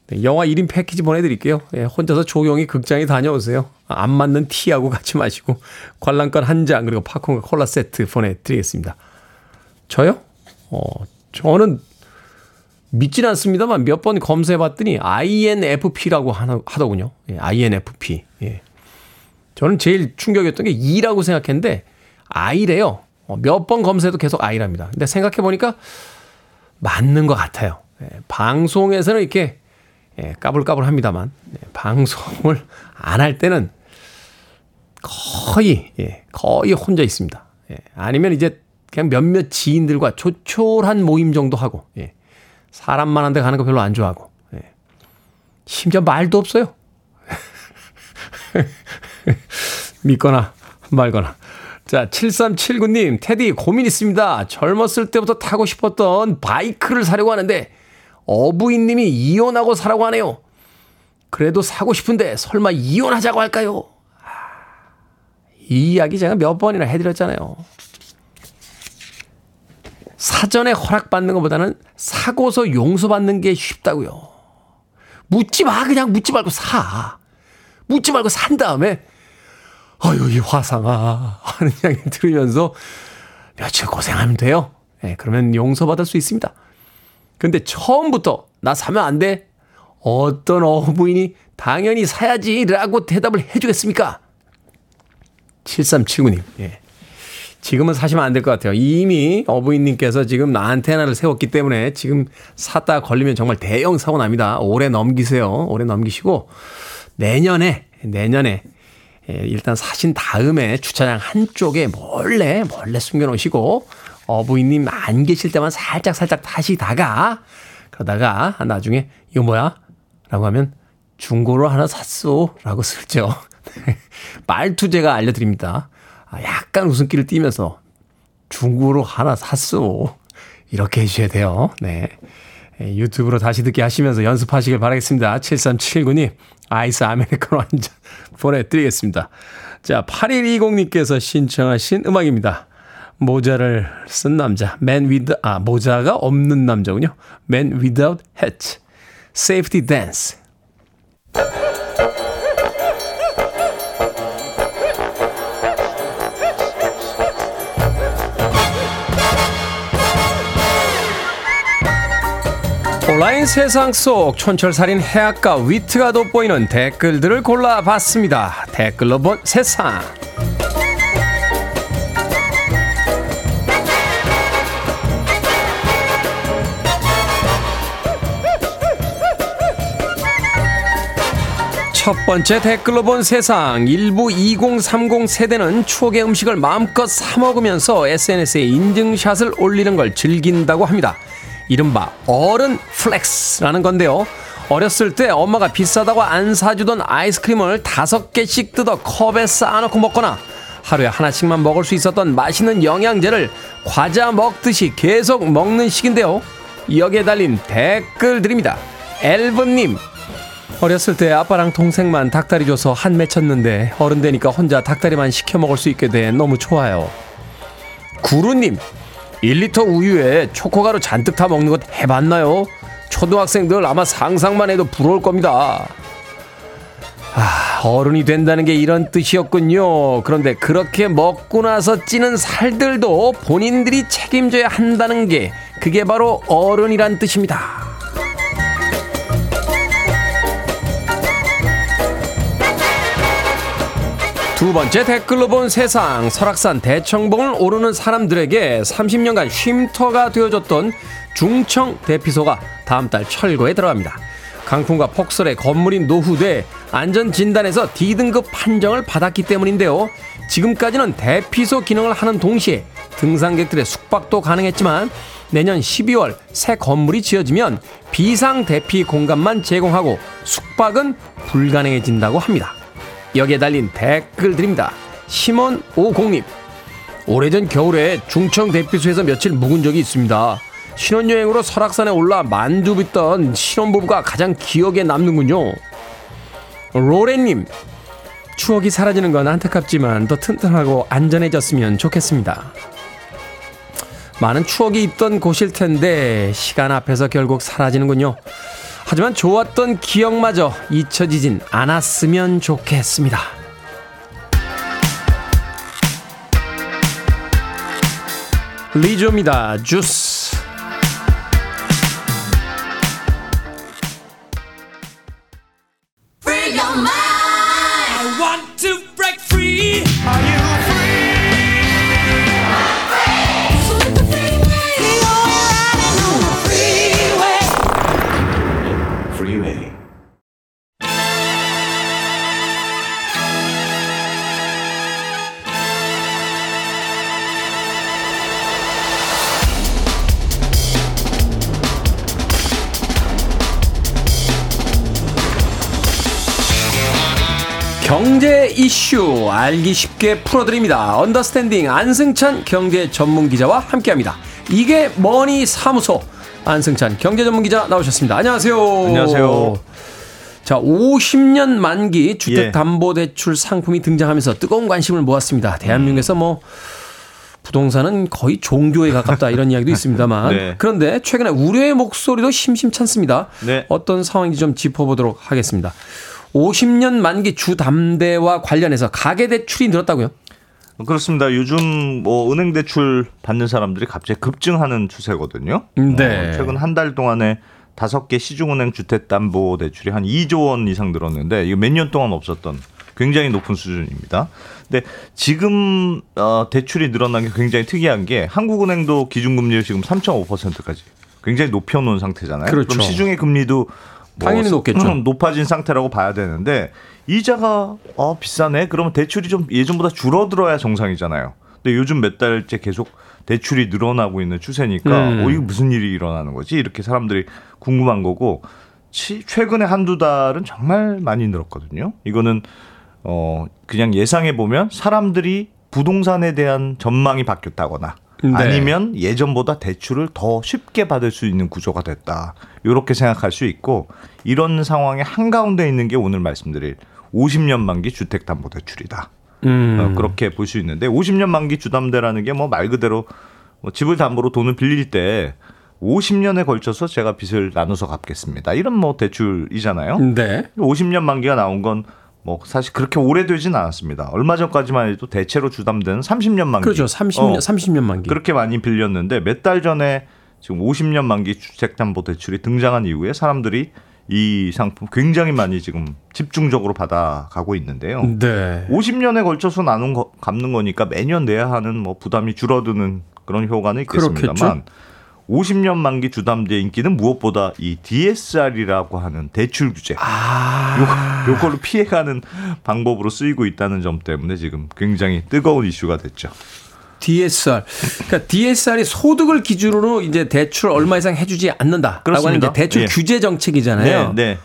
네, 영화 1인 패키지 보내드릴게요. 예, 혼자서 조용히 극장에 다녀오세요. 안 맞는 티하고 같이 마시고 관람권 한 장 그리고 팝콘과 콜라 세트 보내드리겠습니다. 저요? 어, 저는 믿진 않습니다만 몇 번 검색해봤더니 INFP라고 하더군요. 예, INFP. 예. 저는 제일 충격이었던 게 E라고 생각했는데 I래요. 어, 몇 번 검색해도 계속 I랍니다. 근데 생각해보니까 맞는 것 같아요. 예, 방송에서는 이렇게 예, 까불까불 합니다만, 예, 방송을 [LAUGHS] 안 할 때는 거의, 예, 거의 혼자 있습니다. 예, 아니면 이제 그냥 몇몇 지인들과 조촐한 모임 정도 하고, 예, 사람 많은 데 가는 거 별로 안 좋아하고, 예, 심지어 말도 없어요. [LAUGHS] 믿거나 말거나. 자, 7379님, 테디 고민 있습니다. 젊었을 때부터 타고 싶었던 바이크를 사려고 하는데, 어부인님이 이혼하고 사라고 하네요. 그래도 사고 싶은데 설마 이혼하자고 할까요? 이 이야기 제가 몇 번이나 해드렸잖아요. 사전에 허락받는 것보다는 사고서 용서받는 게 쉽다고요. 묻지 마. 그냥 묻지 말고 사. 묻지 말고 산 다음에 어휴 이 화상아 [LAUGHS] 하는 이야기 들으면서 며칠 고생하면 돼요. 네, 그러면 용서받을 수 있습니다. 근데 처음부터 나 사면 안 돼? 어떤 어부인이 당연히 사야지 라고 대답을 해주겠습니까? 7379님, 예. 지금은 사시면 안 될 것 같아요. 이미 어부인님께서 지금 안테나를 세웠기 때문에 지금 샀다 걸리면 정말 대형 사고 납니다. 올해 넘기세요. 올해 넘기시고 내년에, 내년에 예, 일단 사신 다음에 주차장 한쪽에 몰래, 몰래 숨겨놓으시고 어부인님 안 계실 때만 살짝 살짝 타시다가 그러다가 나중에 이거 뭐야? 라고 하면 중고로 하나 샀소 라고 슬쩍 말투 제가 알려드립니다. 아, 약간 웃음기를 띠면서 중고로 하나 샀소 이렇게 해주셔야 돼요. 네. 예, 유튜브로 다시 듣게 하시면서 연습하시길 바라겠습니다. 7379님 아이스 아메리카노 한 잔 [LAUGHS] 보내드리겠습니다. 자 8120님께서 신청하신 음악입니다. 모자를 쓴 남자, man with, 아, 모자가 없는 남자군요. man without hat. safety dance. 온라인 세상 속 촌철살인 해악과 위트가 돋보이는 댓글들을 골라봤습니다. 댓글로 본 세상. 첫 번째 댓글로 본 세상 일부 2030 세대는 추억의 음식을 마음껏 사 먹으면서 SNS에 인증샷을 올리는 걸 즐긴다고 합니다. 이른바 어른 플렉스라는 건데요. 어렸을 때 엄마가 비싸다고 안 사주던 아이스크림을 다섯 개씩 뜯어 컵에 쌓아놓고 먹거나 하루에 하나씩만 먹을 수 있었던 맛있는 영양제를 과자 먹듯이 계속 먹는 식인데요. 여기에 달린 댓글들입니다. 엘브님, 어렸을 때 아빠랑 동생만 닭다리 줘서 한 맺혔는데 어른 되니까 혼자 닭다리만 시켜 먹을 수 있게 돼 너무 좋아요. 구루님, 1리터 우유에 초코가루 잔뜩 타 먹는 것 해봤나요? 초등학생들 아마 상상만 해도 부러울 겁니다. 아, 어른이 된다는 게 이런 뜻이었군요. 그런데 그렇게 먹고 나서 찌는 살들도 본인들이 책임져야 한다는 게 그게 바로 어른이란 뜻입니다. 두 번째 댓글로 본 세상 설악산 대청봉을 오르는 사람들에게 30년간 쉼터가 되어줬던 중청 대피소가 다음 달 철거에 들어갑니다. 강풍과 폭설에 건물이 노후돼 안전진단에서 D등급 판정을 받았기 때문인데요. 지금까지는 대피소 기능을 하는 동시에 등산객들의 숙박도 가능했지만 내년 12월 새 건물이 지어지면 비상 대피 공간만 제공하고 숙박은 불가능해진다고 합니다. 여기에 달린 댓글 드립니다. 심원 오공님 오래전 겨울에 중청 대피소에서 며칠 묵은 적이 있습니다. 신혼여행으로 설악산에 올라 만두 빚던 신혼부부가 가장 기억에 남는군요. 로렌님, 추억이 사라지는 건 안타깝지만 더 튼튼하고 안전해졌으면 좋겠습니다. 많은 추억이 있던 곳일 텐데 시간 앞에서 결국 사라지는군요. 하지만 좋았던 기억마저 잊혀지진 않았으면 좋겠습니다. 리조입니다. 주스. 알기 쉽게 풀어드립니다. Understanding 안승찬 경제 전문 기자와 함께합니다. 이게 머니 사무소 안승찬 경제 전문 기자 나오셨습니다. 안녕하세요. 안녕하세요. 자, 50년 만기 주택담보대출 상품이 등장하면서 뜨거운 관심을 모았습니다. 대한민국에서 뭐 부동산은 거의 종교에 가깝다 이런 이야기도 있습니다만 [LAUGHS] 네. 그런데 최근에 우려의 목소리도 심심찮습니다. 네. 어떤 상황인지 좀 짚어보도록 하겠습니다. 50년 만기 주담대와 관련해서 가계 대출이 늘었다고요? 그렇습니다. 요즘 뭐 은행 대출 받는 사람들이 갑자기 급증하는 추세거든요. 네. 어, 최근 한 달 동안에 다섯 개 시중은행 주택담보 대출이 한 2조 원 이상 늘었는데 이거 몇 년 동안 없었던 굉장히 높은 수준입니다. 근데 지금 어, 대출이 늘어난 게 굉장히 특이한 게 한국은행도 기준금리를 지금 3.5%까지 굉장히 높여놓은 상태잖아요. 그렇죠. 그럼 시중의 금리도 뭐 당연히 높겠죠. 높아진 상태라고 봐야 되는데 이자가 어 비싸네. 그러면 대출이 좀 예전보다 줄어들어야 정상이잖아요. 근데 요즘 몇 달째 계속 대출이 늘어나고 있는 추세니까 음. 어 이게 무슨 일이 일어나는 거지? 이렇게 사람들이 궁금한 거고 최근에 한두 달은 정말 많이 늘었거든요. 이거는 어 그냥 예상해 보면 사람들이 부동산에 대한 전망이 바뀌었다거나 네. 아니면 예전보다 대출을 더 쉽게 받을 수 있는 구조가 됐다. 이렇게 생각할 수 있고 이런 상황에 한가운데 있는 게 오늘 말씀드릴 50년 만기 주택담보대출이다. 음. 어, 그렇게 볼 수 있는데 50년 만기 주담대라는 게 뭐 말 그대로 뭐 집을 담보로 돈을 빌릴 때 50년에 걸쳐서 제가 빚을 나눠서 갚겠습니다. 이런 뭐 대출이잖아요. 네. 50년 만기가 나온 건 뭐 사실 그렇게 오래되진 않았습니다. 얼마 전까지만 해도 대체로 주담대는 30년 만기. 그렇죠. 30년 어, 30년 만기. 그렇게 많이 빌렸는데 몇 달 전에 지금 50년 만기 주택담보대출이 등장한 이후에 사람들이 이 상품 굉장히 많이 지금 집중적으로 받아가고 있는데요. 네. 50년에 걸쳐서 나눈 거, 갚는 거니까 매년 내야 하는 뭐 부담이 줄어드는 그런 효과는 있겠습니다만 그렇겠죠? 50년 만기 주담대 인기는 무엇보다 이 DSR이라고 하는 대출 규제. 아. 요, 요걸로 피해가는 방법으로 쓰이고 있다는 점 때문에 지금 굉장히 뜨거운 이슈가 됐죠. DSR. 그러니까 DSR이 소득을 기준으로 이제 대출 얼마 이상 해주지 않는다라고 그렇습니다. 하는 게 대출 예. 규제 정책이잖아요. 네, 네.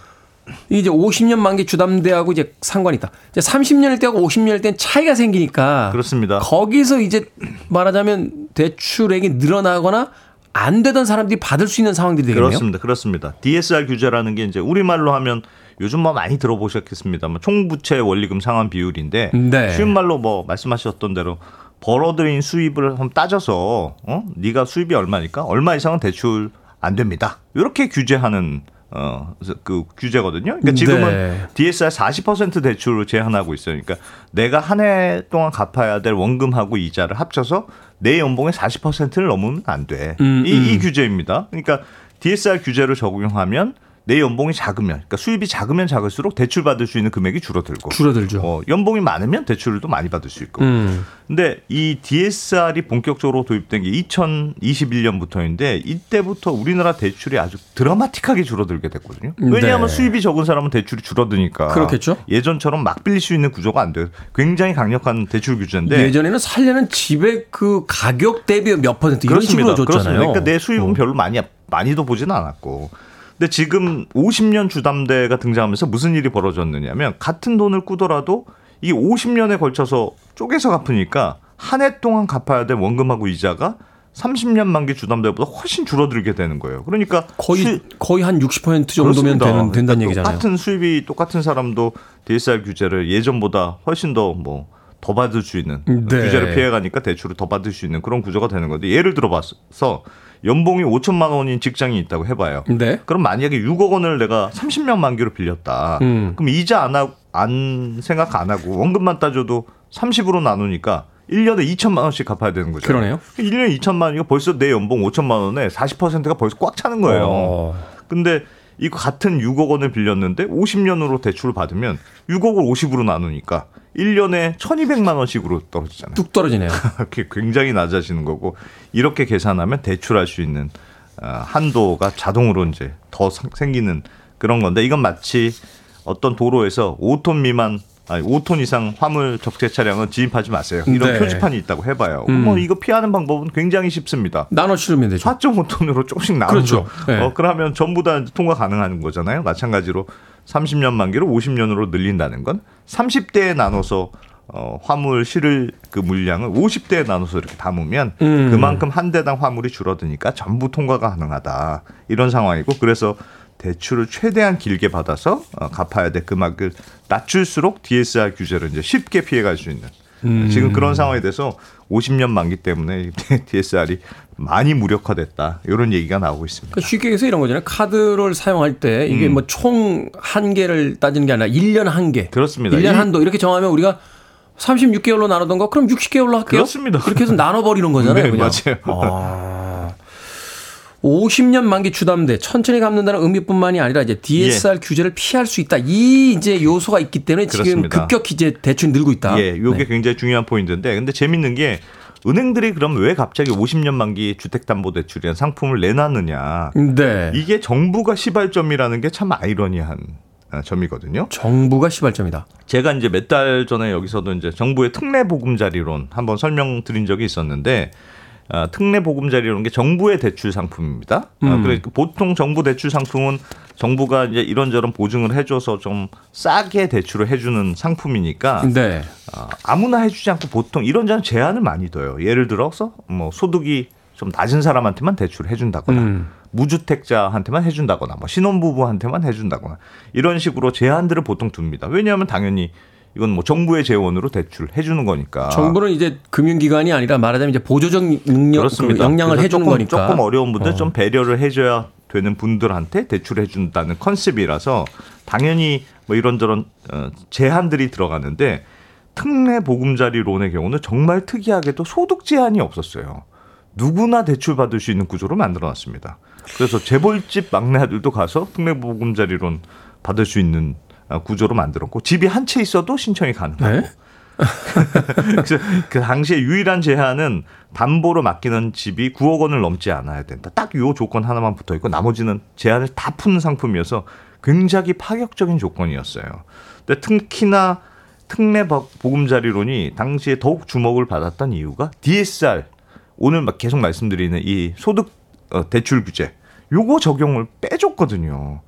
이제 50년 만기 주담대하고 이제 상관이 있다. 이제 30년일 때하고 50년일 때는 차이가 생기니까. 그렇습니다. 거기서 이제 말하자면 대출액이 늘어나거나 안 되던 사람들이 받을 수 있는 상황들이 되겠네요. 그렇습니다. 그렇습니다. DSR 규제라는 게 이제 우리말로 하면 요즘 뭐 많이 들어보셨겠습니다만 총부채 원리금 상환 비율인데 네. 쉬운 말로 뭐 말씀하셨던 대로 벌어들인 수입을 한번 따져서 어 네가 수입이 얼마니까 얼마 이상은 대출 안 됩니다. 이렇게 규제하는 어, 그 규제거든요. 그러니까 지금은 네. DSR 40% 대출을 제한하고 있어요. 그러니까 내가 한 해 동안 갚아야 될 원금하고 이자를 합쳐서 내 연봉의 40%를 넘으면 안 돼. 음, 이, 음. 이 규제입니다. 그러니까 DSR 규제를 적용하면 내 연봉이 작으면, 그러니까 수입이 작으면 작을수록 대출 받을 수 있는 금액이 줄어들고, 줄어들죠. 어, 연봉이 많으면 대출도 많이 받을 수 있고. 음. 근데 이 DSR이 본격적으로 도입된 게 2021년부터인데 이때부터 우리나라 대출이 아주 드라마틱하게 줄어들게 됐거든요. 왜냐하면 네. 수입이 적은 사람은 대출이 줄어드니까. 그렇겠죠. 예전처럼 막 빌릴 수 있는 구조가 안 돼요. 굉장히 강력한 대출 규제인데 예전에는 살려는 집의 그 가격 대비 몇 퍼센트 이런 그렇습니다. 식으로 줬잖아요. 그렇습니다. 그러니까 내 수입은 어. 별로 많이 많이도 보지는 않았고. 근데 지금 50년 주담대가 등장하면서 무슨 일이 벌어졌느냐면 같은 돈을 꾸더라도 이 50년에 걸쳐서 쪼개서 갚으니까 한 해 동안 갚아야 될 원금하고 이자가 30년 만기 주담대보다 훨씬 줄어들게 되는 거예요. 그러니까 거의 수... 거의 한 60% 정도면 되는, 된다는 그러니까 얘기잖아요. 똑같은 수입이 똑같은 사람도 DSR 규제를 예전보다 훨씬 더뭐 더 받을 수 있는 네. 규제를 피해가니까 대출을 더 받을 수 있는 그런 구조가 되는 건데 예를 들어봐서 연봉이 5천만 원인 직장이 있다고 해봐요. 네. 그럼 만약에 6억 원을 내가 30년 만기로 빌렸다. 음. 그럼 이자 안, 하, 안 생각 안 하고 원금만 따져도 30으로 나누니까 1년에 2천만 원씩 갚아야 되는 거죠. 그러네요. 1년에 2천만 원이고 벌써 내 연봉 5천만 원에 40%가 벌써 꽉 차는 거예요. 어. 근데 이거 같은 6억 원을 빌렸는데 50년으로 대출을 받으면 6억을 50으로 나누니까 1년에 1,200만 원씩으로 떨어지잖아요. 뚝 떨어지네요. [LAUGHS] 그게 굉장히 낮아지는 거고 이렇게 계산하면 대출할 수 있는 어, 한도가 자동으로 이제 더 상- 생기는 그런 건데 이건 마치 어떤 도로에서 5톤 미만 아니 5톤 이상 화물 적재 차량은 진입하지 마세요. 이런 네. 표지판이 있다고 해봐요. 음. 뭐 이거 피하는 방법은 굉장히 쉽습니다. 나눠 치르면 되죠. 4.5톤으로 조금씩 나눠서 그렇죠. 네. 어, 그러면 전부 다 통과 가능한 거잖아요. 마찬가지로 30년 만기로 50년으로 늘린다는 건 30대에 나눠서 어, 화물 실을 그 물량을 50대에 나눠서 이렇게 담으면 음. 그만큼 한 대당 화물이 줄어드니까 전부 통과가 가능하다. 이런 상황이고 그래서 대출을 최대한 길게 받아서 어, 갚아야 될 금액을 낮출수록 DSR 규제를 이제 쉽게 피해갈 수 있는 음. 지금 그런 상황에 대해서 50년 만기 때문에 [LAUGHS] DSR이 많이 무력화됐다. 이런 얘기가 나오고 있습니다. 그러니까 쉽게 얘기해서 이런 거잖아요. 카드를 사용할 때 이게 음. 뭐총 한계를 따지는 게 아니라 1년 한계. 그렇습니다. 1년 이- 한도 이렇게 정하면 우리가 36개월로 나누던 거 그럼 60개월로 할게요. 그렇습니다. 그렇게 해서 나눠버리는 거잖아요. [LAUGHS] 네, 그냥. 맞아요. 아. 50년 만기 주담대 천천히 갚는다는 의미뿐만이 아니라 이제 DSR 규제를 피할 수 있다. 이 이제 요소가 있기 때문에 지금 예. 그렇습니다. 급격히 이제 대출이 늘고 있다. 예, 요게 네. 굉장히 중요한 포인트인데 근데 재밌는 게 은행들이 그럼 왜 갑자기 50년 만기 주택담보대출이라는 상품을 내놨느냐. 네. 이게 정부가 시발점이라는 게 참 아이러니한 어, 점이거든요. 정부가 시발점이다. 제가 이제 몇 달 전에 여기서도 이제 정부의 특례 보금자리론 한번 설명드린 적이 있었는데 아, 특례 보금자리론 게 정부의 대출 상품입니다. 아, 음. 그러니까 보통 정부 대출 상품은 정부가 이제 이런저런 보증을 해줘서 좀 싸게 대출을 해주는 상품이니까 네. 아, 아무나 해주지 않고 보통 이런저런 제한을 많이 둬요. 예를 들어서 뭐 소득이 좀 낮은 사람한테만 대출을 해준다거나 음. 무주택자한테만 해준다거나 뭐 신혼부부한테만 해준다거나 이런 식으로 제한들을 보통 둡니다. 왜냐하면 당연히 이건 뭐 정부의 재원으로 대출을 해주는 거니까. 정부는 이제 금융기관이 아니라 말하자면 이제 보조적 능력, 그 역량을 해주는 조금, 거니까. 조금 어려운 분들 어. 좀 배려를 해줘야 되는 분들한테 대출을 해준다는 컨셉이라서 당연히 뭐 이런저런 어, 제한들이 들어가는데 특례 보금자리론의 경우는 정말 특이하게도 소득 제한이 없었어요. 누구나 대출 받을 수 있는 구조로 만들어놨습니다. 그래서 재벌집 막내 아들도 가서 특례 보금자리론 받을 수 있는 어, 구조로 만들었고 집이 한 채 있어도 신청이 가능하고 네? [LAUGHS] 그래서 그 당시에 유일한 제한은 담보로 맡기는 집이 9억 원을 넘지 않아야 된다. 딱 요 조건 하나만 붙어 있고 나머지는 제한을 다 푸는 상품이어서 굉장히 파격적인 조건이었어요. 근데 특히나 특례 보- 보금자리론이 당시에 더욱 주목을 받았던 이유가 DSR 오늘 막 계속 말씀드리는 이 소득 어, 대출 규제 요거 적용을 빼줬거든요.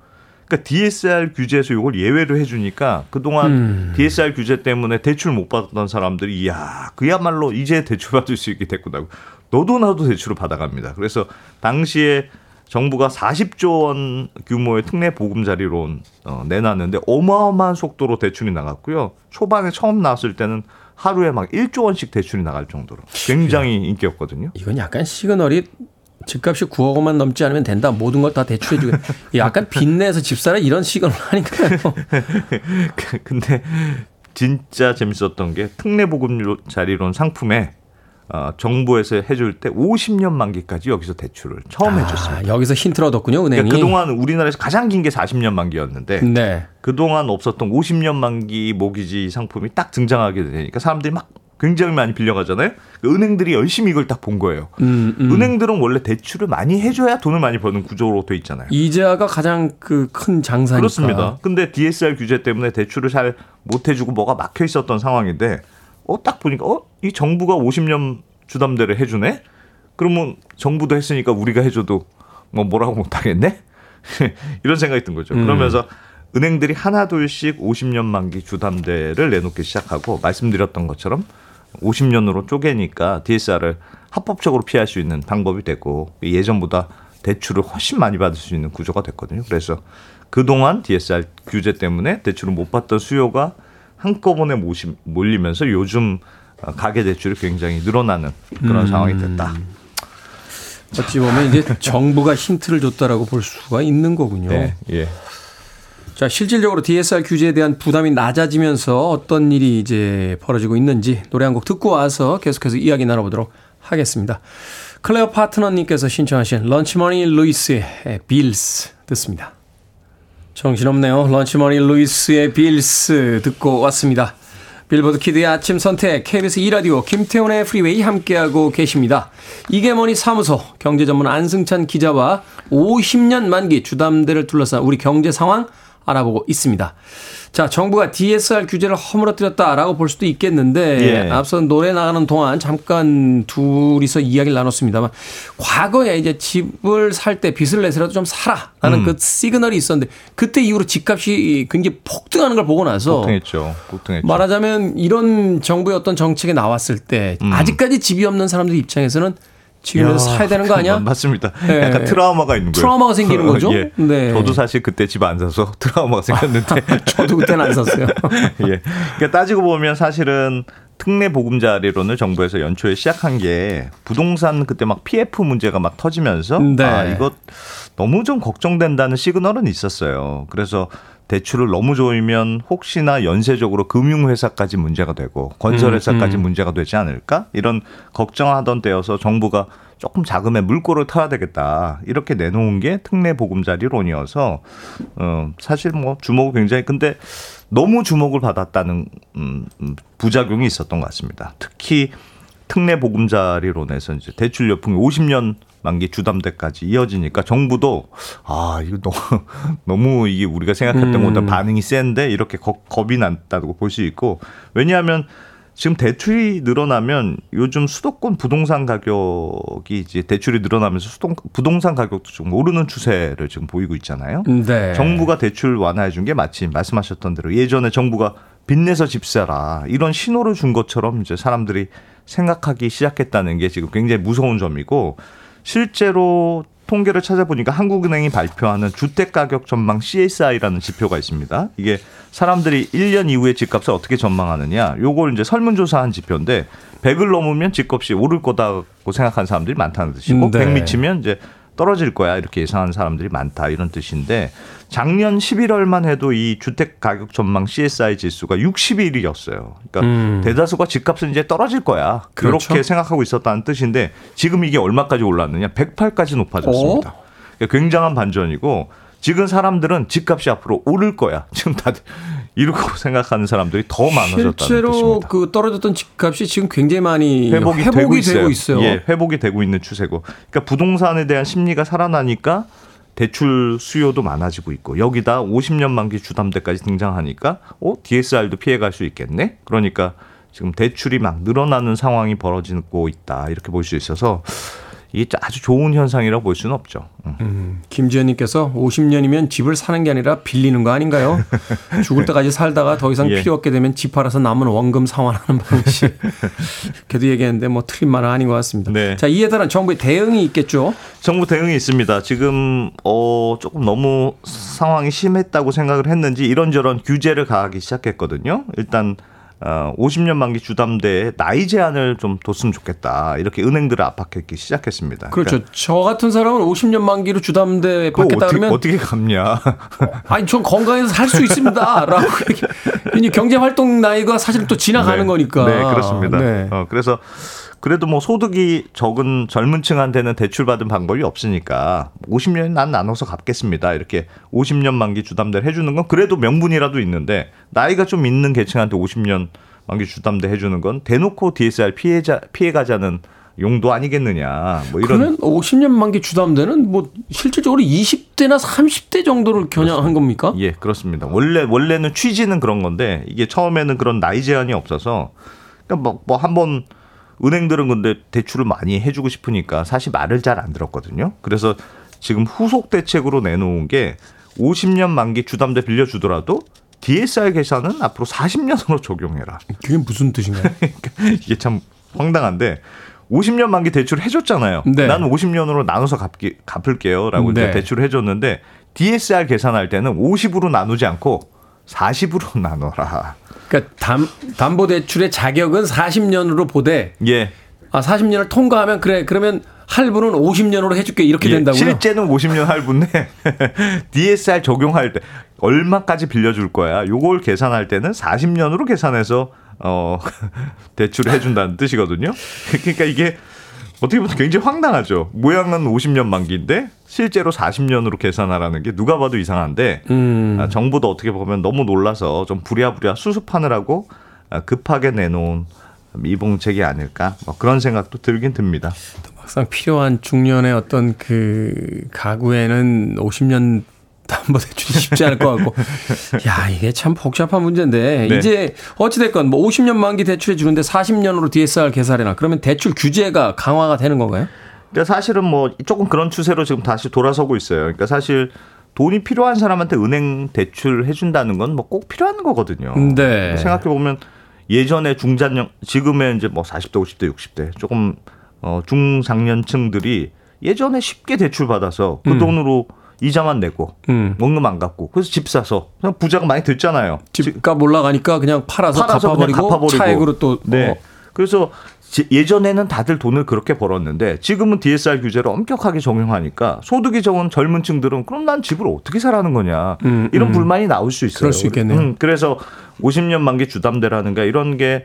그러니까 DSR 규제에서 이걸 예외로 해주니까 그동안 음. DSR 규제 때문에 대출 못 받았던 사람들이 이야 그야말로 이제 대출 받을 수 있게 됐구나. 너도 나도 대출을 받아갑니다. 그래서 당시에 정부가 40조 원 규모의 특례 보금자리론 어, 내놨는데 어마어마한 속도로 대출이 나갔고요. 초반에 처음 나왔을 때는 하루에 막 1조 원씩 대출이 나갈 정도로 굉장히 인기였거든요. 이건 약간 시그널이 집값이 9억 원만 넘지 않으면 된다. 모든 걸 다 대출해주고. [LAUGHS] 약간 빚내서 집 사라 이런 시그널 아닌가요? [LAUGHS] 그- 근데 진짜 재밌었던 게 특례 보금 자리론 상품에 어, 정부에서 해줄 때 50년 만기까지 여기서 대출을 처음 해줬습니다. 아, 여기서 힌트를 얻었군요, 은행이. 그러니까 그동안 우리나라에서 가장 긴 게 40년 만기였는데 네. 그동안 없었던 50년 만기 모기지 상품이 딱 등장하게 되니까 사람들이 막 굉장히 많이 빌려가잖아요. 그 은행들이 열심히 이걸 딱 본 거예요. 음, 음. 은행들은 원래 대출을 많이 해줘야 돈을 많이 버는 구조로 돼 있잖아요. 이자가 가장 그 큰 장사니까. 그렇습니다. 근데 DSR 규제 때문에 대출을 잘 못 해주고 뭐가 막혀 있었던 상황인데 어 딱 보니까 어 이 정부가 50년 주담대를 해주네. 그러면 정부도 했으니까 우리가 해줘도 뭐 뭐라고 못하겠네. [LAUGHS] 이런 생각이 든 거죠. 음. 그러면서 은행들이 하나둘씩 50년 만기 주담대를 내놓기 시작하고 말씀드렸던 것처럼 50년으로 쪼개니까 DSR을 합법적으로 피할 수 있는 방법이 되고 예전보다 대출을 훨씬 많이 받을 수 있는 구조가 됐거든요. 그래서 그동안 DSR 규제 때문에 대출을 못 받던 수요가 한꺼번에 모시, 몰리면서 요즘 가계 대출이 굉장히 늘어나는 그런 음. 상황이 됐다. 어찌 보면 이제 정부가 힌트를 줬다라고 볼 수가 있는 거군요. 네, 예. 자, 실질적으로 DSR 규제에 대한 부담이 낮아지면서 어떤 일이 이제 벌어지고 있는지 노래 한 곡 듣고 와서 계속해서 이야기 나눠보도록 하겠습니다. 클레어 파트너님께서 신청하신 런치머니 루이스의 Bills 듣습니다. 정신없네요. 런치머니 루이스의 Bills 듣고 왔습니다. 빌보드 키드의 아침 선택 KBS 2라디오 김태훈의 Freeway 함께하고 계십니다. 이게 머니 사무소 경제 전문 안승찬 기자와 50년 만기 주담대를 둘러싼 우리 경제 상황 알아보고 있습니다. 자, 정부가 DSR 규제를 허물어뜨렸다라고 볼 수도 있겠는데 예. 앞서 노래 나가는 동안 잠깐 둘이서 이야기를 나눴습니다만 과거에 이제 집을 살 때 빚을 내서라도 좀 사라라는 음. 그 시그널이 있었는데 그때 이후로 집값이 굉장히 폭등하는 걸 보고 나서 폭등했죠. 폭등했죠. 말하자면 이런 정부의 어떤 정책이 나왔을 때 음. 아직까지 집이 없는 사람들 입장에서는 지금에서 사야 되는 거 아니야? 맞습니다. 네. 약간 트라우마가 있는 거예요. 트라우마가 생기는 [LAUGHS] 거죠? 예. 네. 저도 사실 그때 집 안 사서 [LAUGHS] 트라우마가 생겼는데. [LAUGHS] 저도 그때는 안 샀어요. 예. 그러니까 따지고 보면 사실은 특례 보금자리론을 정부에서 연초에 시작한 게 부동산 그때 막 PF 문제가 막 터지면서 네. 아, 이거 너무 좀 걱정된다는 시그널은 있었어요. 그래서 대출을 너무 조이면 혹시나 연쇄적으로 금융회사까지 문제가 되고 건설회사까지 음, 음. 문제가 되지 않을까 이런 걱정하던 때여서 정부가 조금 자금에 물꼬를 터야 되겠다 이렇게 내놓은 게 특례 보금자리론이어서 어 사실 뭐 주목이 굉장히 근데 너무 주목을 받았다는 음, 음 부작용이 있었던 것 같습니다. 특히 특례 보금자리론에서 이제 대출 여풍이 50년 만기 주담대까지 이어지니까 정부도 아 이거 너무 [LAUGHS] 너무 이게 우리가 생각했던 음. 것보다 반응이 센데 이렇게 겁, 겁이 났다고 볼 수 있고 왜냐하면 지금 대출이 늘어나면 요즘 수도권 부동산 가격이 이제 대출이 늘어나면서 수동 부동산 가격도 좀 오르는 추세를 지금 보이고 있잖아요. 네. 정부가 대출 완화해 준 게 마침 말씀하셨던 대로 예전에 정부가 빚내서 집 사라 이런 신호를 준 것처럼 이제 사람들이 생각하기 시작했다는 게 지금 굉장히 무서운 점이고 실제로 통계를 찾아보니까 한국은행이 발표하는 주택가격 전망 CSI라는 지표가 있습니다. 이게 사람들이 1년 이후에 집값을 어떻게 전망하느냐. 요걸 이제 설문조사한 지표인데 100을 넘으면 집값이 오를 거다고 생각하는 사람들이 많다는 뜻이고 네. 100 미치면 이제 떨어질 거야 이렇게 예상하는 사람들이 많다 이런 뜻인데 작년 11월만 해도 이 주택 가격 전망 CSI 지수가 60일이었어요. 그러니까 음. 대다수가 집값은 이제 떨어질 거야. 그렇죠. 그렇게 생각하고 있었다는 뜻인데 지금 이게 얼마까지 올랐느냐? 108까지 높아졌습니다. 어? 그러니까 굉장한 반전이고 지금 사람들은 집값이 앞으로 오를 거야. 지금 다들 이렇게 [LAUGHS] 생각하는 사람들이 더 많아졌다는 실제로 뜻입니다. 그 떨어졌던 집값이 지금 굉장히 많이 회복이, 회복이 되고, 있어요. 되고, 있어요. 예, 회복이 되고 있는 추세고. 그러니까 부동산에 대한 심리가 살아나니까 대출 수요도 많아지고 있고 여기다 50년 만기 주담대까지 등장하니까 어 DSR도 피해갈 수 있겠네. 그러니까 지금 대출이 막 늘어나는 상황이 벌어지고 있다 이렇게 볼 수 있어서 이게 아주 좋은 현상이라고 볼 수는 없죠. 음. 음, 김지현님께서 50년이면 집을 사는 게 아니라 빌리는 거 아닌가요? [LAUGHS] 죽을 때까지 살다가 더 이상 예. 필요 없게 되면 집 팔아서 남은 원금 상환하는 방식. [LAUGHS] 그래도 얘기했는데 뭐 틀린 말은 아닌 것 같습니다. 네. 자 이에 따른 정부의 대응이 있겠죠? 정부 대응이 있습니다. 지금 어 조금 너무 상황이 심했다고 생각을 했는지 이런저런 규제를 가하기 시작했거든요. 일단 어, 50년 만기 주담대에 나이 제한을 좀 뒀으면 좋겠다. 이렇게 은행들을 압박했기 시작했습니다. 그렇죠. 그러니까 저 같은 사람은 50년 만기로 주담대 받겠다 어떻게, 그러면 어떻게 갚냐? [LAUGHS] 아니, 전 건강해서 살 수 있습니다.라고 [LAUGHS] 이제 경제 활동 나이가 사실 또 지나가는 네. 거니까. 네, 그렇습니다. 네. 어, 그래서 그래도 뭐 소득이 적은 젊은 층한테는 대출받은 방법이 없으니까 50년 난 나눠서 갚겠습니다. 이렇게 50년 만기 주담대를 해주는 건 그래도 명분이라도 있는데 나이가 좀 있는 계층한테 50년 만기 주담대 해주는 건 대놓고 DSR 피해자 피해가자는 용도 아니겠느냐. 뭐 이런. 그러면 50년 만기 주담대는 뭐 실질적으로 20대나 30대 정도를 겨냥한 겁니까? 예, 그렇습니다. 원래 원래는 취지는 그런 건데 이게 처음에는 그런 나이 제한이 없어서 그러니까 뭐, 뭐 한번 은행들은 근데 대출을 많이 해주고 싶으니까 사실 말을 잘 안 들었거든요. 그래서 지금 후속 대책으로 내놓은 게 50년 만기 주담대 빌려주더라도 DSR 계산은 앞으로 40년으로 적용해라. 그게 무슨 뜻인가요? [LAUGHS] 이게 참 황당한데 50년 만기 대출 해줬잖아요. 네. 나는 50년으로 나눠서 갚기, 갚을게요라고 네. 대출을 해줬는데 DSR 계산할 때는 50으로 나누지 않고 40으로 [LAUGHS] 나눠라. 그러니까 담, 담보 대출의 자격은 40년으로 보되 예. 아 40년을 통과하면 그래 그러면 할부는 50년으로 해줄게 이렇게 예, 된다고요? 실제는 50년 할부인데 [LAUGHS] DSR 적용할 때 얼마까지 빌려줄 거야. 요걸 계산할 때는 40년으로 계산해서 어 [LAUGHS] 대출을 해준다는 뜻이거든요. 그러니까 이게 어떻게 보면 굉장히 황당하죠. 모양은 50년 만기인데 실제로 40년으로 계산하라는 게 누가 봐도 이상한데 음. 아, 정부도 어떻게 보면 너무 놀라서 좀 부랴부랴 수습하느라고 아, 급하게 내놓은 미봉책이 아닐까 뭐 그런 생각도 들긴 듭니다. 막상 필요한 중년의 어떤 그 가구에는 50년 담보 대출이 쉽지 않을 것 같고. [LAUGHS] 야, 이게 참 복잡한 문제인데. 네. 이제 어찌됐건 뭐 50년 만기 대출해 주는데 40년으로 DSR 계산해라. 그러면 대출 규제가 강화가 되는 건가요? 근데 사실은 뭐 조금 그런 추세로 지금 다시 돌아서고 있어요. 그러니까 사실 돈이 필요한 사람한테 은행 대출 해준다는 건 뭐 꼭 필요한 거거든요. 네. 생각해 보면 예전에 중장년 지금의 이제 뭐 40대, 50대, 60대 조금 어 중장년층들이 예전에 쉽게 대출 받아서 그 돈으로 이자만 내고 음. 원금 안 갚고 그래서 집 사서 그냥 부자가 많이 됐잖아요. 집값 올라가니까 그냥 팔아서, 팔아서 그냥 갚아버리고, 갚아버리고. 차액으로 또 네. 어, 그래서 지- 예전에는 다들 돈을 그렇게 벌었는데 지금은 DSR 규제를 엄격하게 적용하니까 소득이 적은 젊은 층들은 그럼 난 집을 어떻게 사라는 거냐 음, 이런 음. 불만이 나올 수 있어요. 그럴 수 있겠네요. 음, 그래서 50년 만기 주담대라는가 이런 게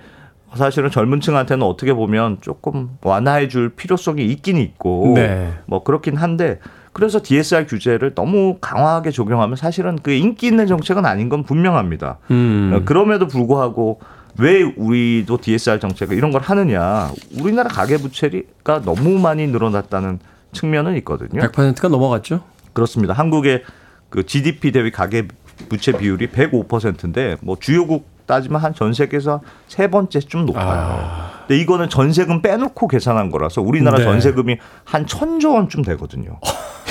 사실은 젊은 층한테는 어떻게 보면 조금 완화해 줄 필요성이 있긴 있고 네. 뭐 그렇긴 한데 그래서 DSR 규제를 너무 강화하게 적용하면 사실은 그 인기 있는 정책은 아닌 건 분명합니다. 음. 어, 그럼에도 불구하고 왜 우리도 DSR 정책을 이런 걸 하느냐? 우리나라 가계 부채가 너무 많이 늘어났다는 측면은 있거든요. 100%가 넘어갔죠? 그렇습니다. 한국의 그 GDP 대비 가계 부채 비율이 105%인데 뭐 주요국 따지면 한 전 세계에서 세 번째쯤 높아요. 근데 이거는 전세금 빼놓고 계산한 거라서 우리나라 네. 전세금이 한 천조 원쯤 되거든요.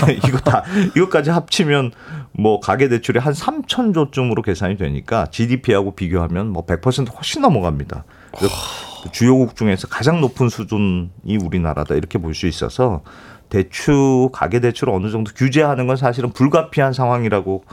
[LAUGHS] 이거 다 이것까지 합치면 뭐 가계 대출이 한 3천 조쯤으로 계산이 되니까 GDP하고 비교하면 뭐 100% 훨씬 넘어갑니다. 주요국 중에서 가장 높은 수준이 우리나라다 이렇게 볼 수 있어서 대출 가계 대출을 어느 정도 규제하는 건 사실은 불가피한 상황이라고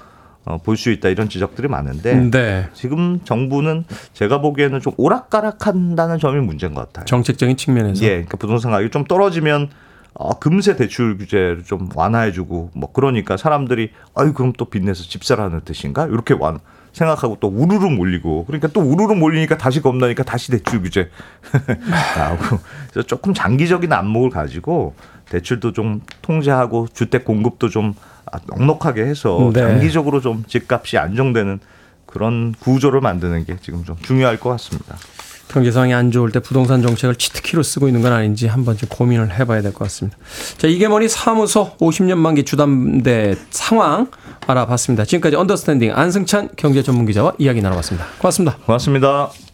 어, 볼 수 있다 이런 지적들이 많은데 네. 지금 정부는 제가 보기에는 좀 오락가락한다는 점이 문제인 것 같아요. 정책적인 측면에서. 예, 그러니까 부동산 가격이 좀 떨어지면 어, 금세 대출 규제를 좀 완화해주고 뭐 그러니까 사람들이 아유 그럼 또 빚내서 집 사라는 뜻인가 이렇게 완 생각하고 또 우르르 몰리고 그러니까 또 우르르 몰리니까 다시 겁나니까 다시 대출 규제 [LAUGHS] 나오고 그래서 조금 장기적인 안목을 가지고 대출도 좀 통제하고 주택 공급도 좀 아, 넉넉하게 해서 네. 장기적으로 좀 집값이 안정되는 그런 구조를 만드는 게 지금 좀 중요할 것 같습니다. 경제 상황이 안 좋을 때 부동산 정책을 치트키로 쓰고 있는 건 아닌지 한번 좀 고민을 해봐야 될 것 같습니다. 자, 이게 뭐니 사무소 50년 만기 주담대 상황 알아봤습니다. 지금까지 Understanding 안승찬 경제 전문 기자와 이야기 나눠봤습니다. 고맙습니다. 고맙습니다.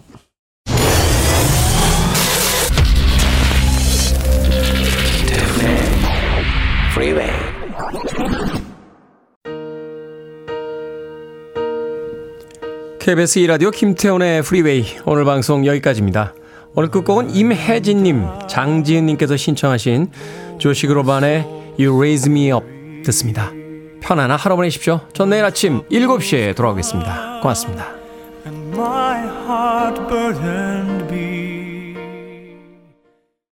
KBS 2라디오 김태훈의 Freeway 오늘 방송 여기까지입니다. 오늘 끝곡은 임혜진님, 장지은님께서 신청하신 조시 그로반의 You Raise Me Up 듣습니다. 편안한 하루 보내십시오. 전 내일 아침 7시에 돌아오겠습니다. 고맙습니다.